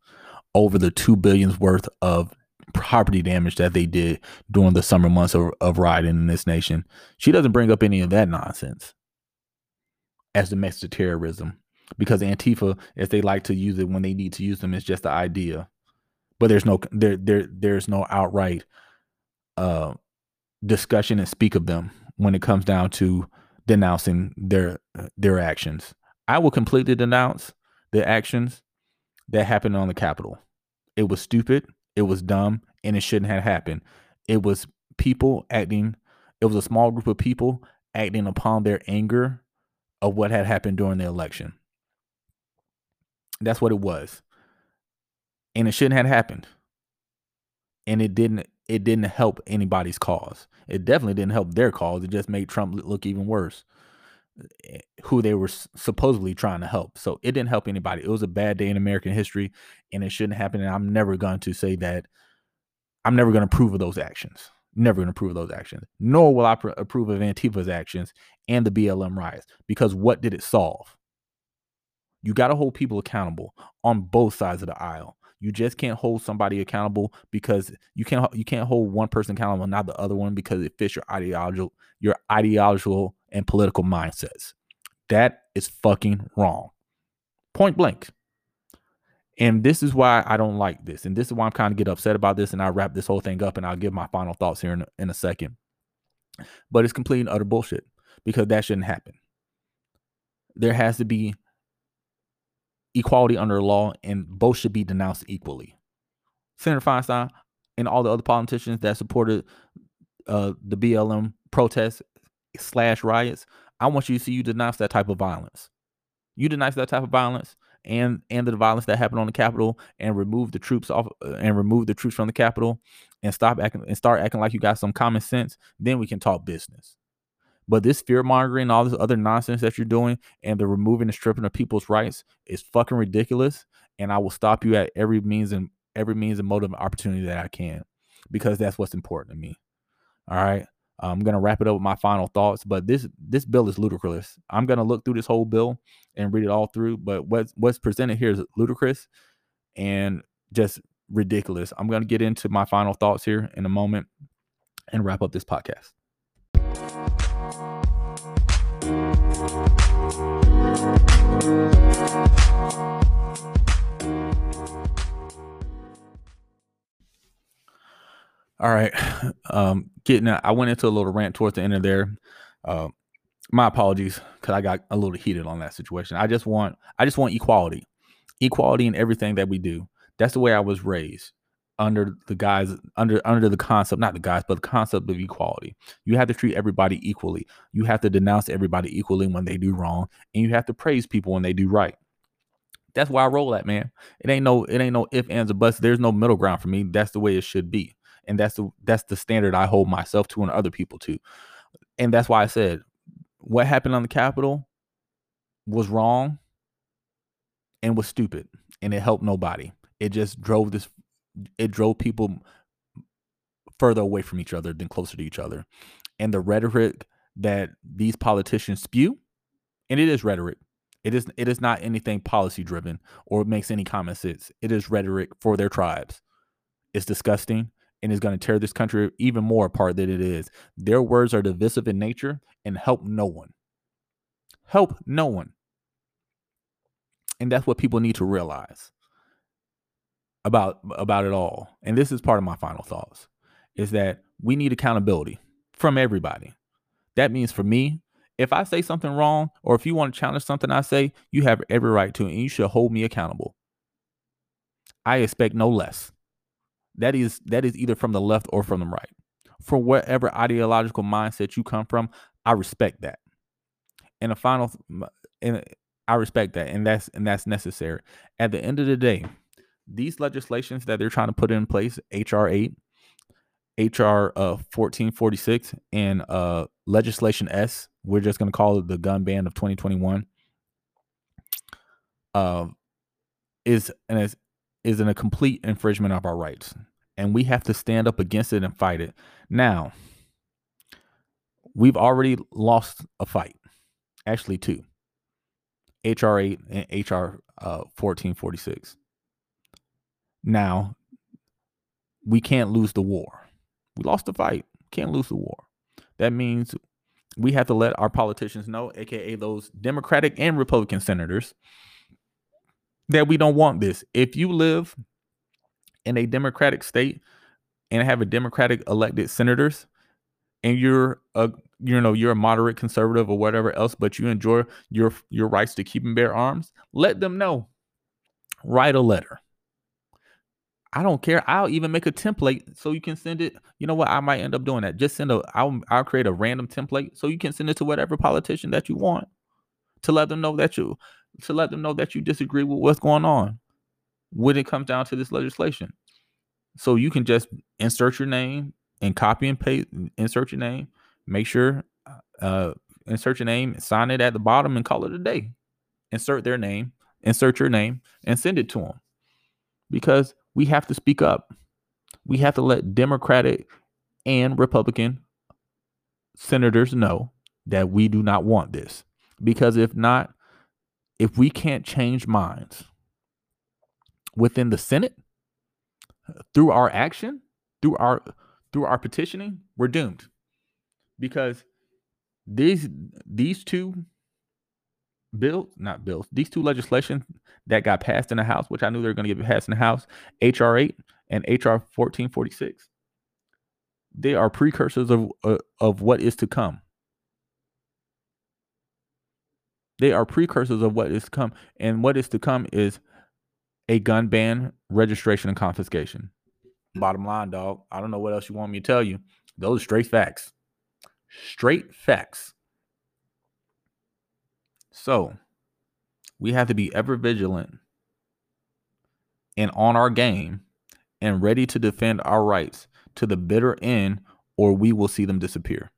S1: over the two billions worth of property damage that they did during the summer months of, of rioting in this nation. She doesn't bring up any of that nonsense as domestic terrorism because Antifa, as they like to use it when they need to use them, is just the idea. But there's no there there there's no outright uh, discussion and speak of them when it comes down to denouncing their their actions. I will completely denounce the actions that happened on the Capitol. It was stupid, it was dumb, and it shouldn't have happened. It was people acting, it was a small group of people acting upon their anger of what had happened during the election. That's what it was. And it shouldn't have happened. And it didn't it didn't help anybody's cause. It definitely didn't help their cause. It just made Trump look even worse, eh, who they were supposedly trying to help. So it didn't help anybody. It was a bad day in American history, and it shouldn't happen. And I'm never going to say that. I'm never going to approve of those actions. Never going to approve of those actions. Nor will I pr- approve of Antifa's actions and the BLM riots because what did it solve? You got to hold people accountable on both sides of the aisle. You just can't hold somebody accountable because you can't you can't hold one person accountable not the other one because it fits your ideological your ideological and political mindsets. That is fucking wrong. Point blank. And this is why I don't like this. And this is why I'm kind of get upset about this. And I'll wrap this whole thing up and I'll give my final thoughts here in in a second. But it's complete and utter bullshit because that shouldn't happen. There has to be equality under law, and both should be denounced equally. Senator Feinstein and all the other politicians that supported uh, the BLM protests slash riots, I want you to see you denounce that type of violence. You denounce that type of violence and and the violence that happened on the Capitol, and remove the troops off uh, and remove the troops from the Capitol, and stop acting and start acting like you got some common sense. Then we can talk business. But this fear mongering, all this other nonsense that you're doing, and the removing and stripping of people's rights is fucking ridiculous. And I will stop you at every means and every means and motive and opportunity that I can, because that's what's important to me. All right. I'm gonna wrap it up with my final thoughts, but this this bill is ludicrous. I'm gonna look through this whole bill and read it all through, but what's what's presented here is ludicrous and just ridiculous. I'm gonna get into my final thoughts here in a moment and wrap up this podcast. All right. Um, getting I went into a little rant towards the end of there. Uh, my apologies because I got a little heated on that situation. I just want I just want equality, equality in everything that we do. That's the way I was raised under the guys under under the concept not the guys but the concept of equality. You have to treat everybody equally. You have to denounce everybody equally when they do wrong and you have to praise people when they do right. That's why i roll that man. It ain't no it ain't no if ands or buts. There's no middle ground for me. That's the way it should be. And that's the that's the standard i hold myself to and other people to. And that's why i said what happened on the capitol was wrong and was stupid and it helped nobody. It just drove this it drove people further away from each other than closer to each other. And the rhetoric that these politicians spew, and it is rhetoric. It is it is not anything policy driven or makes any common sense. It is rhetoric for their tribes. It's disgusting and is going to tear this country even more apart than it is. Their words are divisive in nature and help no one. Help no one. And that's what people need to realize about about it all and this is part of my final thoughts is that we need accountability from everybody. That means for me if i say something wrong or if you want to challenge something i say you have every right to and you should hold me accountable. I expect no less. That is that is either from the left or from the right. For whatever ideological mindset you come from i respect that. And a final and i respect that and that's and that's necessary. At the end of the day these legislations that they're trying to put in place, HR 8, HR uh, 1446, and uh, legislation S, we're just going to call it the gun ban of 2021, uh, is is is in a complete infringement of our rights, and we have to stand up against it and fight it. Now, we've already lost a fight, actually two. HR 8 and HR uh, 1446. Now, we can't lose the war. We lost the fight. Can't lose the war. That means we have to let our politicians know, aka those Democratic and Republican senators, that we don't want this. If you live in a Democratic state and have a Democratic elected senators, and you're a you know you're a moderate conservative or whatever else, but you enjoy your your rights to keep and bear arms, let them know. Write a letter I don't care. I'll even make a template so you can send it. You know what? I might end up doing that. Just send a. I'll I'll create a random template so you can send it to whatever politician that you want to let them know that you to let them know that you disagree with what's going on when it comes down to this legislation. So you can just insert your name and copy and paste. Insert your name. Make sure uh insert your name, sign it at the bottom, and call it a day. Insert their name, insert your name, and send it to them because we have to speak up. We have to let Democratic and Republican senators know that we do not want this. Because if not, if we can't change minds within the Senate through our action, through our through our petitioning, we're doomed. Because these these two bills, not bills, these two legislation that got passed in the House, which I knew they were going to get passed in the House, HR 8 and HR 1446, they are precursors of, uh, of what is to come. They are precursors of what is to come. And what is to come is a gun ban, registration, and confiscation. Bottom line, dog. I don't know what else you want me to tell you. Those are straight facts. Straight facts. So we have to be ever vigilant and on our game and ready to defend our rights to the bitter end, or we will see them disappear.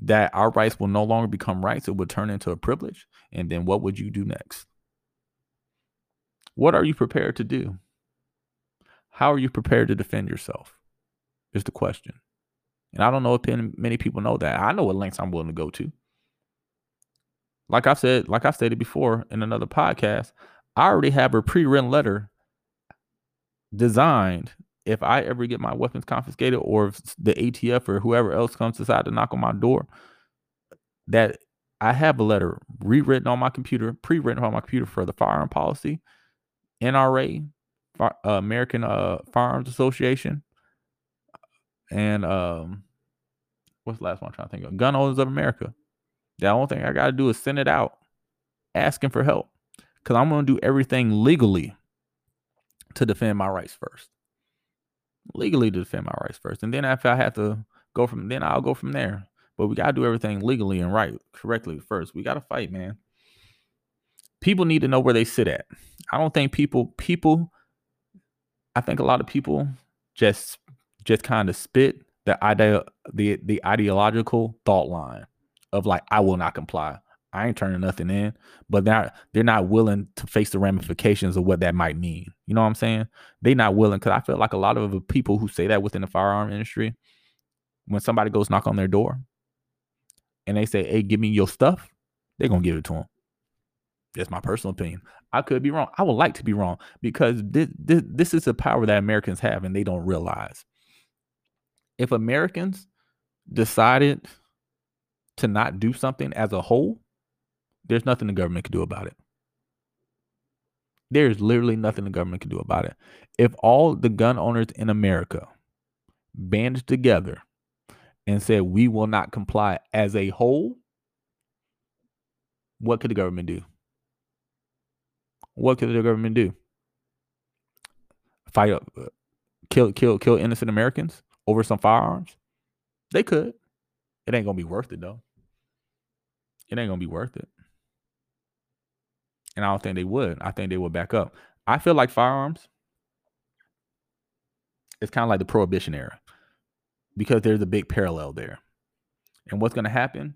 S1: That our rights will no longer become rights, it will turn into a privilege. And then what would you do next? What are you prepared to do? How are you prepared to defend yourself? Is the question. And I don't know if many people know that. I know what lengths I'm willing to go to like I've said, like I stated before in another podcast, I already have a pre-written letter designed if I ever get my weapons confiscated or if the ATF or whoever else comes decide to knock on my door, that I have a letter rewritten on my computer, pre-written on my computer for the firearm policy, NRA, uh, American uh, Firearms Association, and um, what's the last one I'm trying to think of? Gun owners of America. The only thing I got to do is send it out, asking for help, because I'm going to do everything legally to defend my rights first. Legally to defend my rights first, and then if I have to go from, then I'll go from there. But we got to do everything legally and right, correctly first. We got to fight, man. People need to know where they sit at. I don't think people, people, I think a lot of people just, just kind of spit the idea, the the ideological thought line of like, I will not comply. I ain't turning nothing in, but they're they're not willing to face the ramifications of what that might mean. You know what I'm saying? They're not willing because I feel like a lot of the people who say that within the firearm industry, when somebody goes knock on their door and they say, "Hey, give me your stuff," they're gonna give it to them. That's my personal opinion. I could be wrong. I would like to be wrong because this, this, this is the power that Americans have and they don't realize. If Americans decided to not do something as a whole, there's nothing the government can do about it. There's literally nothing the government can do about it. If all the gun owners in America banded together and said, we will not comply as a whole, what could the government do? What could the government do? Fight, uh, kill, kill, kill innocent Americans over some firearms? They could. It ain't gonna be worth it though. It ain't gonna be worth it and I don't think they would. I think they would back up. I feel like firearms. It's kind of like the prohibition era because there's a big parallel there. And what's to happen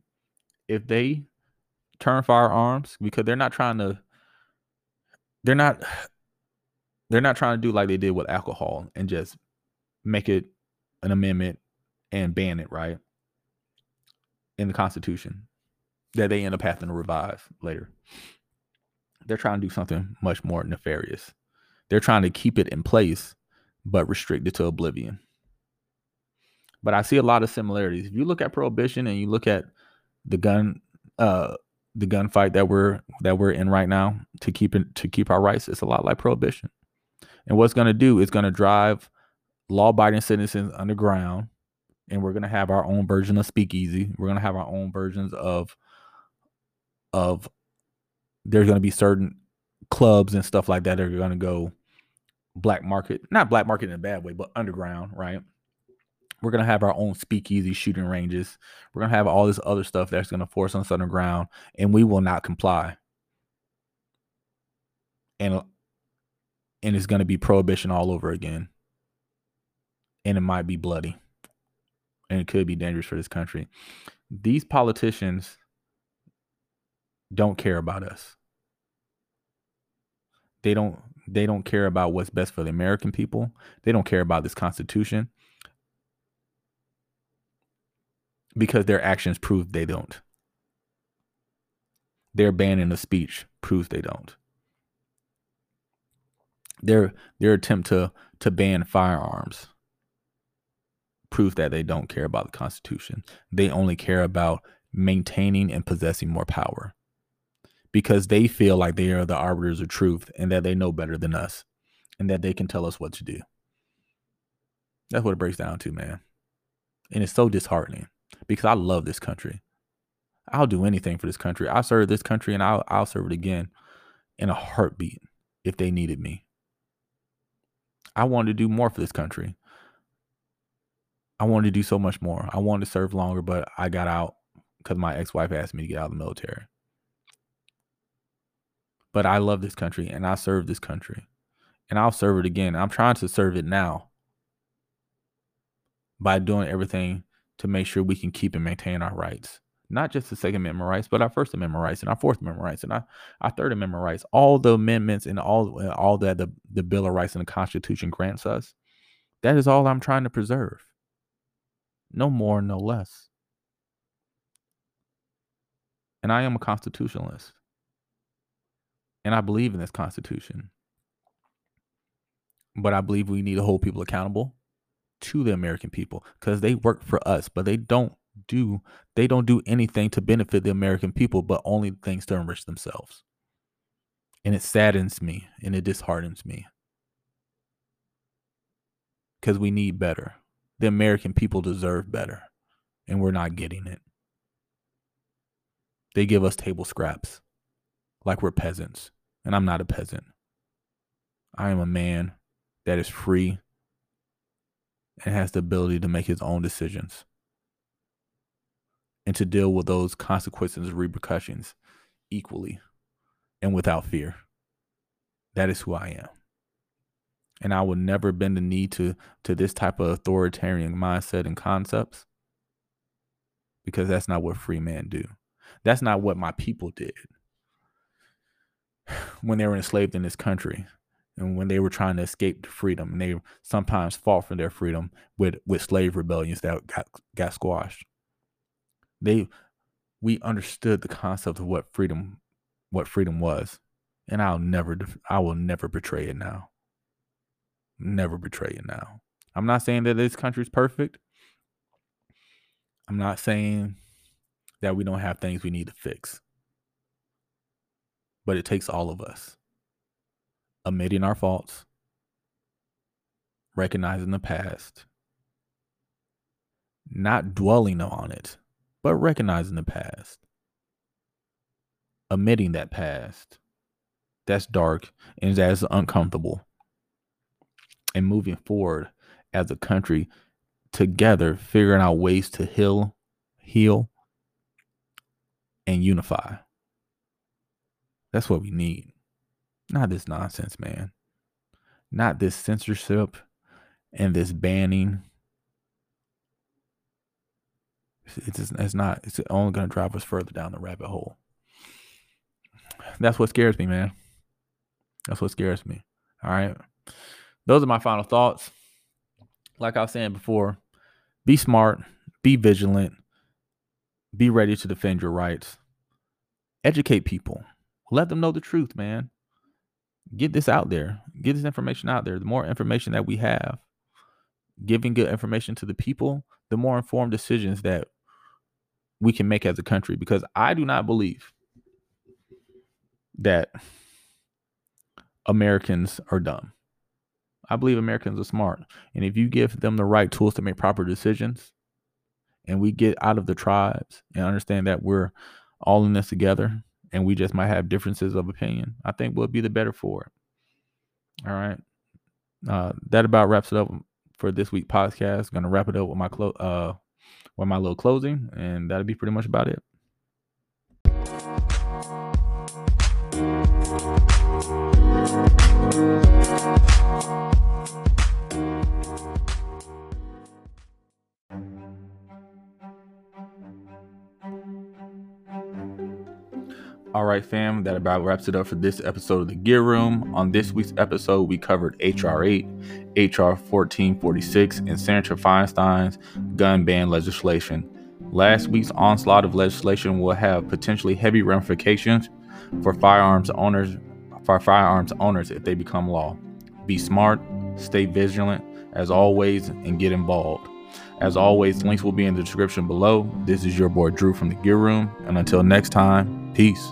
S1: if they turn firearms because they're not trying to they're not they're not trying to do like they did with alcohol and just make it an amendment and ban it, right? In the Constitution that they end up having to revive later they're trying to do something much more nefarious. They're trying to keep it in place, but restrict it to oblivion. But I see a lot of similarities. If you look at prohibition and you look at the gun, uh, the gunfight that we're that we're in right now to keep it to keep our rights, it's a lot like prohibition. And what's going to do is going to drive law-abiding citizens underground, and we're going to have our own version of speakeasy. We're going to have our own versions of of there's going to be certain clubs and stuff like that that are going to go black market, not black market in a bad way, but underground, right? We're going to have our own speakeasy shooting ranges. We're going to have all this other stuff that's going to force us underground, and we will not comply. And and it's going to be prohibition all over again. And it might be bloody. And it could be dangerous for this country. These politicians don't care about us. They don't they don't care about what's best for the American people. They don't care about this constitution. Because their actions prove they don't. Their banning of speech proves they don't. Their their attempt to to ban firearms proves that they don't care about the Constitution. They only care about maintaining and possessing more power because they feel like they are the arbiters of truth and that they know better than us and that they can tell us what to do. That's what it breaks down to, man. And it's so disheartening because I love this country. I'll do anything for this country. I serve this country and I'll, I'll serve it again in a heartbeat if they needed me. I wanted to do more for this country. I wanted to do so much more. I wanted to serve longer, but I got out because my ex wife asked me to get out of the military. But I love this country and I serve this country. And I'll serve it again. I'm trying to serve it now by doing everything to make sure we can keep and maintain our rights. Not just the Second Amendment rights, but our First Amendment rights and our Fourth Amendment rights and our, our Third Amendment rights. All the amendments and all all that the, the Bill of Rights and the Constitution grants us. That is all I'm trying to preserve. No more, no less. And I am a constitutionalist. And I believe in this Constitution. But I believe we need to hold people accountable to the American people because they work for us, but they don't do they don't do anything to benefit the American people, but only things to enrich themselves. And it saddens me and it disheartens me. Because we need better the American people deserve better, and we're not getting it. They give us table scraps like we're peasants, and I'm not a peasant. I am a man that is free and has the ability to make his own decisions and to deal with those consequences and repercussions equally and without fear. That is who I am. And I will never bend the knee to to this type of authoritarian mindset and concepts because that's not what free men do. That's not what my people did when they were enslaved in this country and when they were trying to escape to freedom and they sometimes fought for their freedom with with slave rebellions that got got squashed. They we understood the concept of what freedom what freedom was and i'll never i will never betray it now. Never betray it now. I'm not saying that this country's perfect. I'm not saying that we don't have things we need to fix but it takes all of us. Admitting our faults, recognizing the past, not dwelling on it, but recognizing the past, admitting that past. That's dark and that's uncomfortable, and moving forward as a country together, figuring out ways to heal, heal, and unify. That's what we need. Not this nonsense, man. Not this censorship and this banning. It's, it's, it's not, it's only going to drive us further down the rabbit hole. That's what scares me, man. That's what scares me. All right. Those are my final thoughts. Like I was saying before, be smart, be vigilant, be ready to defend your rights, educate people, let them know the truth, man get this out there. Get this information out there. The more information that we have, giving good information to the people, the more informed decisions that we can make as a country. Because I do not believe that Americans are dumb. I believe Americans are smart. And if you give them the right tools to make proper decisions, and we get out of the tribes and understand that we're all in this together, and we just might have differences of opinion, I think we'll be the better for it. All right. Uh, that about wraps it up for this week podcast. Gonna wrap it up with my clo- uh with my little closing, and that'll be pretty much about it. All right, fam, that about wraps it up for this episode of the Gear Room. On this week's episode, we covered HR 8, HR 1446, and Senator Feinstein's gun ban legislation. Last week's onslaught of legislation will have potentially heavy ramifications for firearms owners for firearms owners if they become law. Be smart, stay vigilant as always, and get involved. As always, links will be in the description below. This is your boy Drew from the Gear Room, and until next time, peace.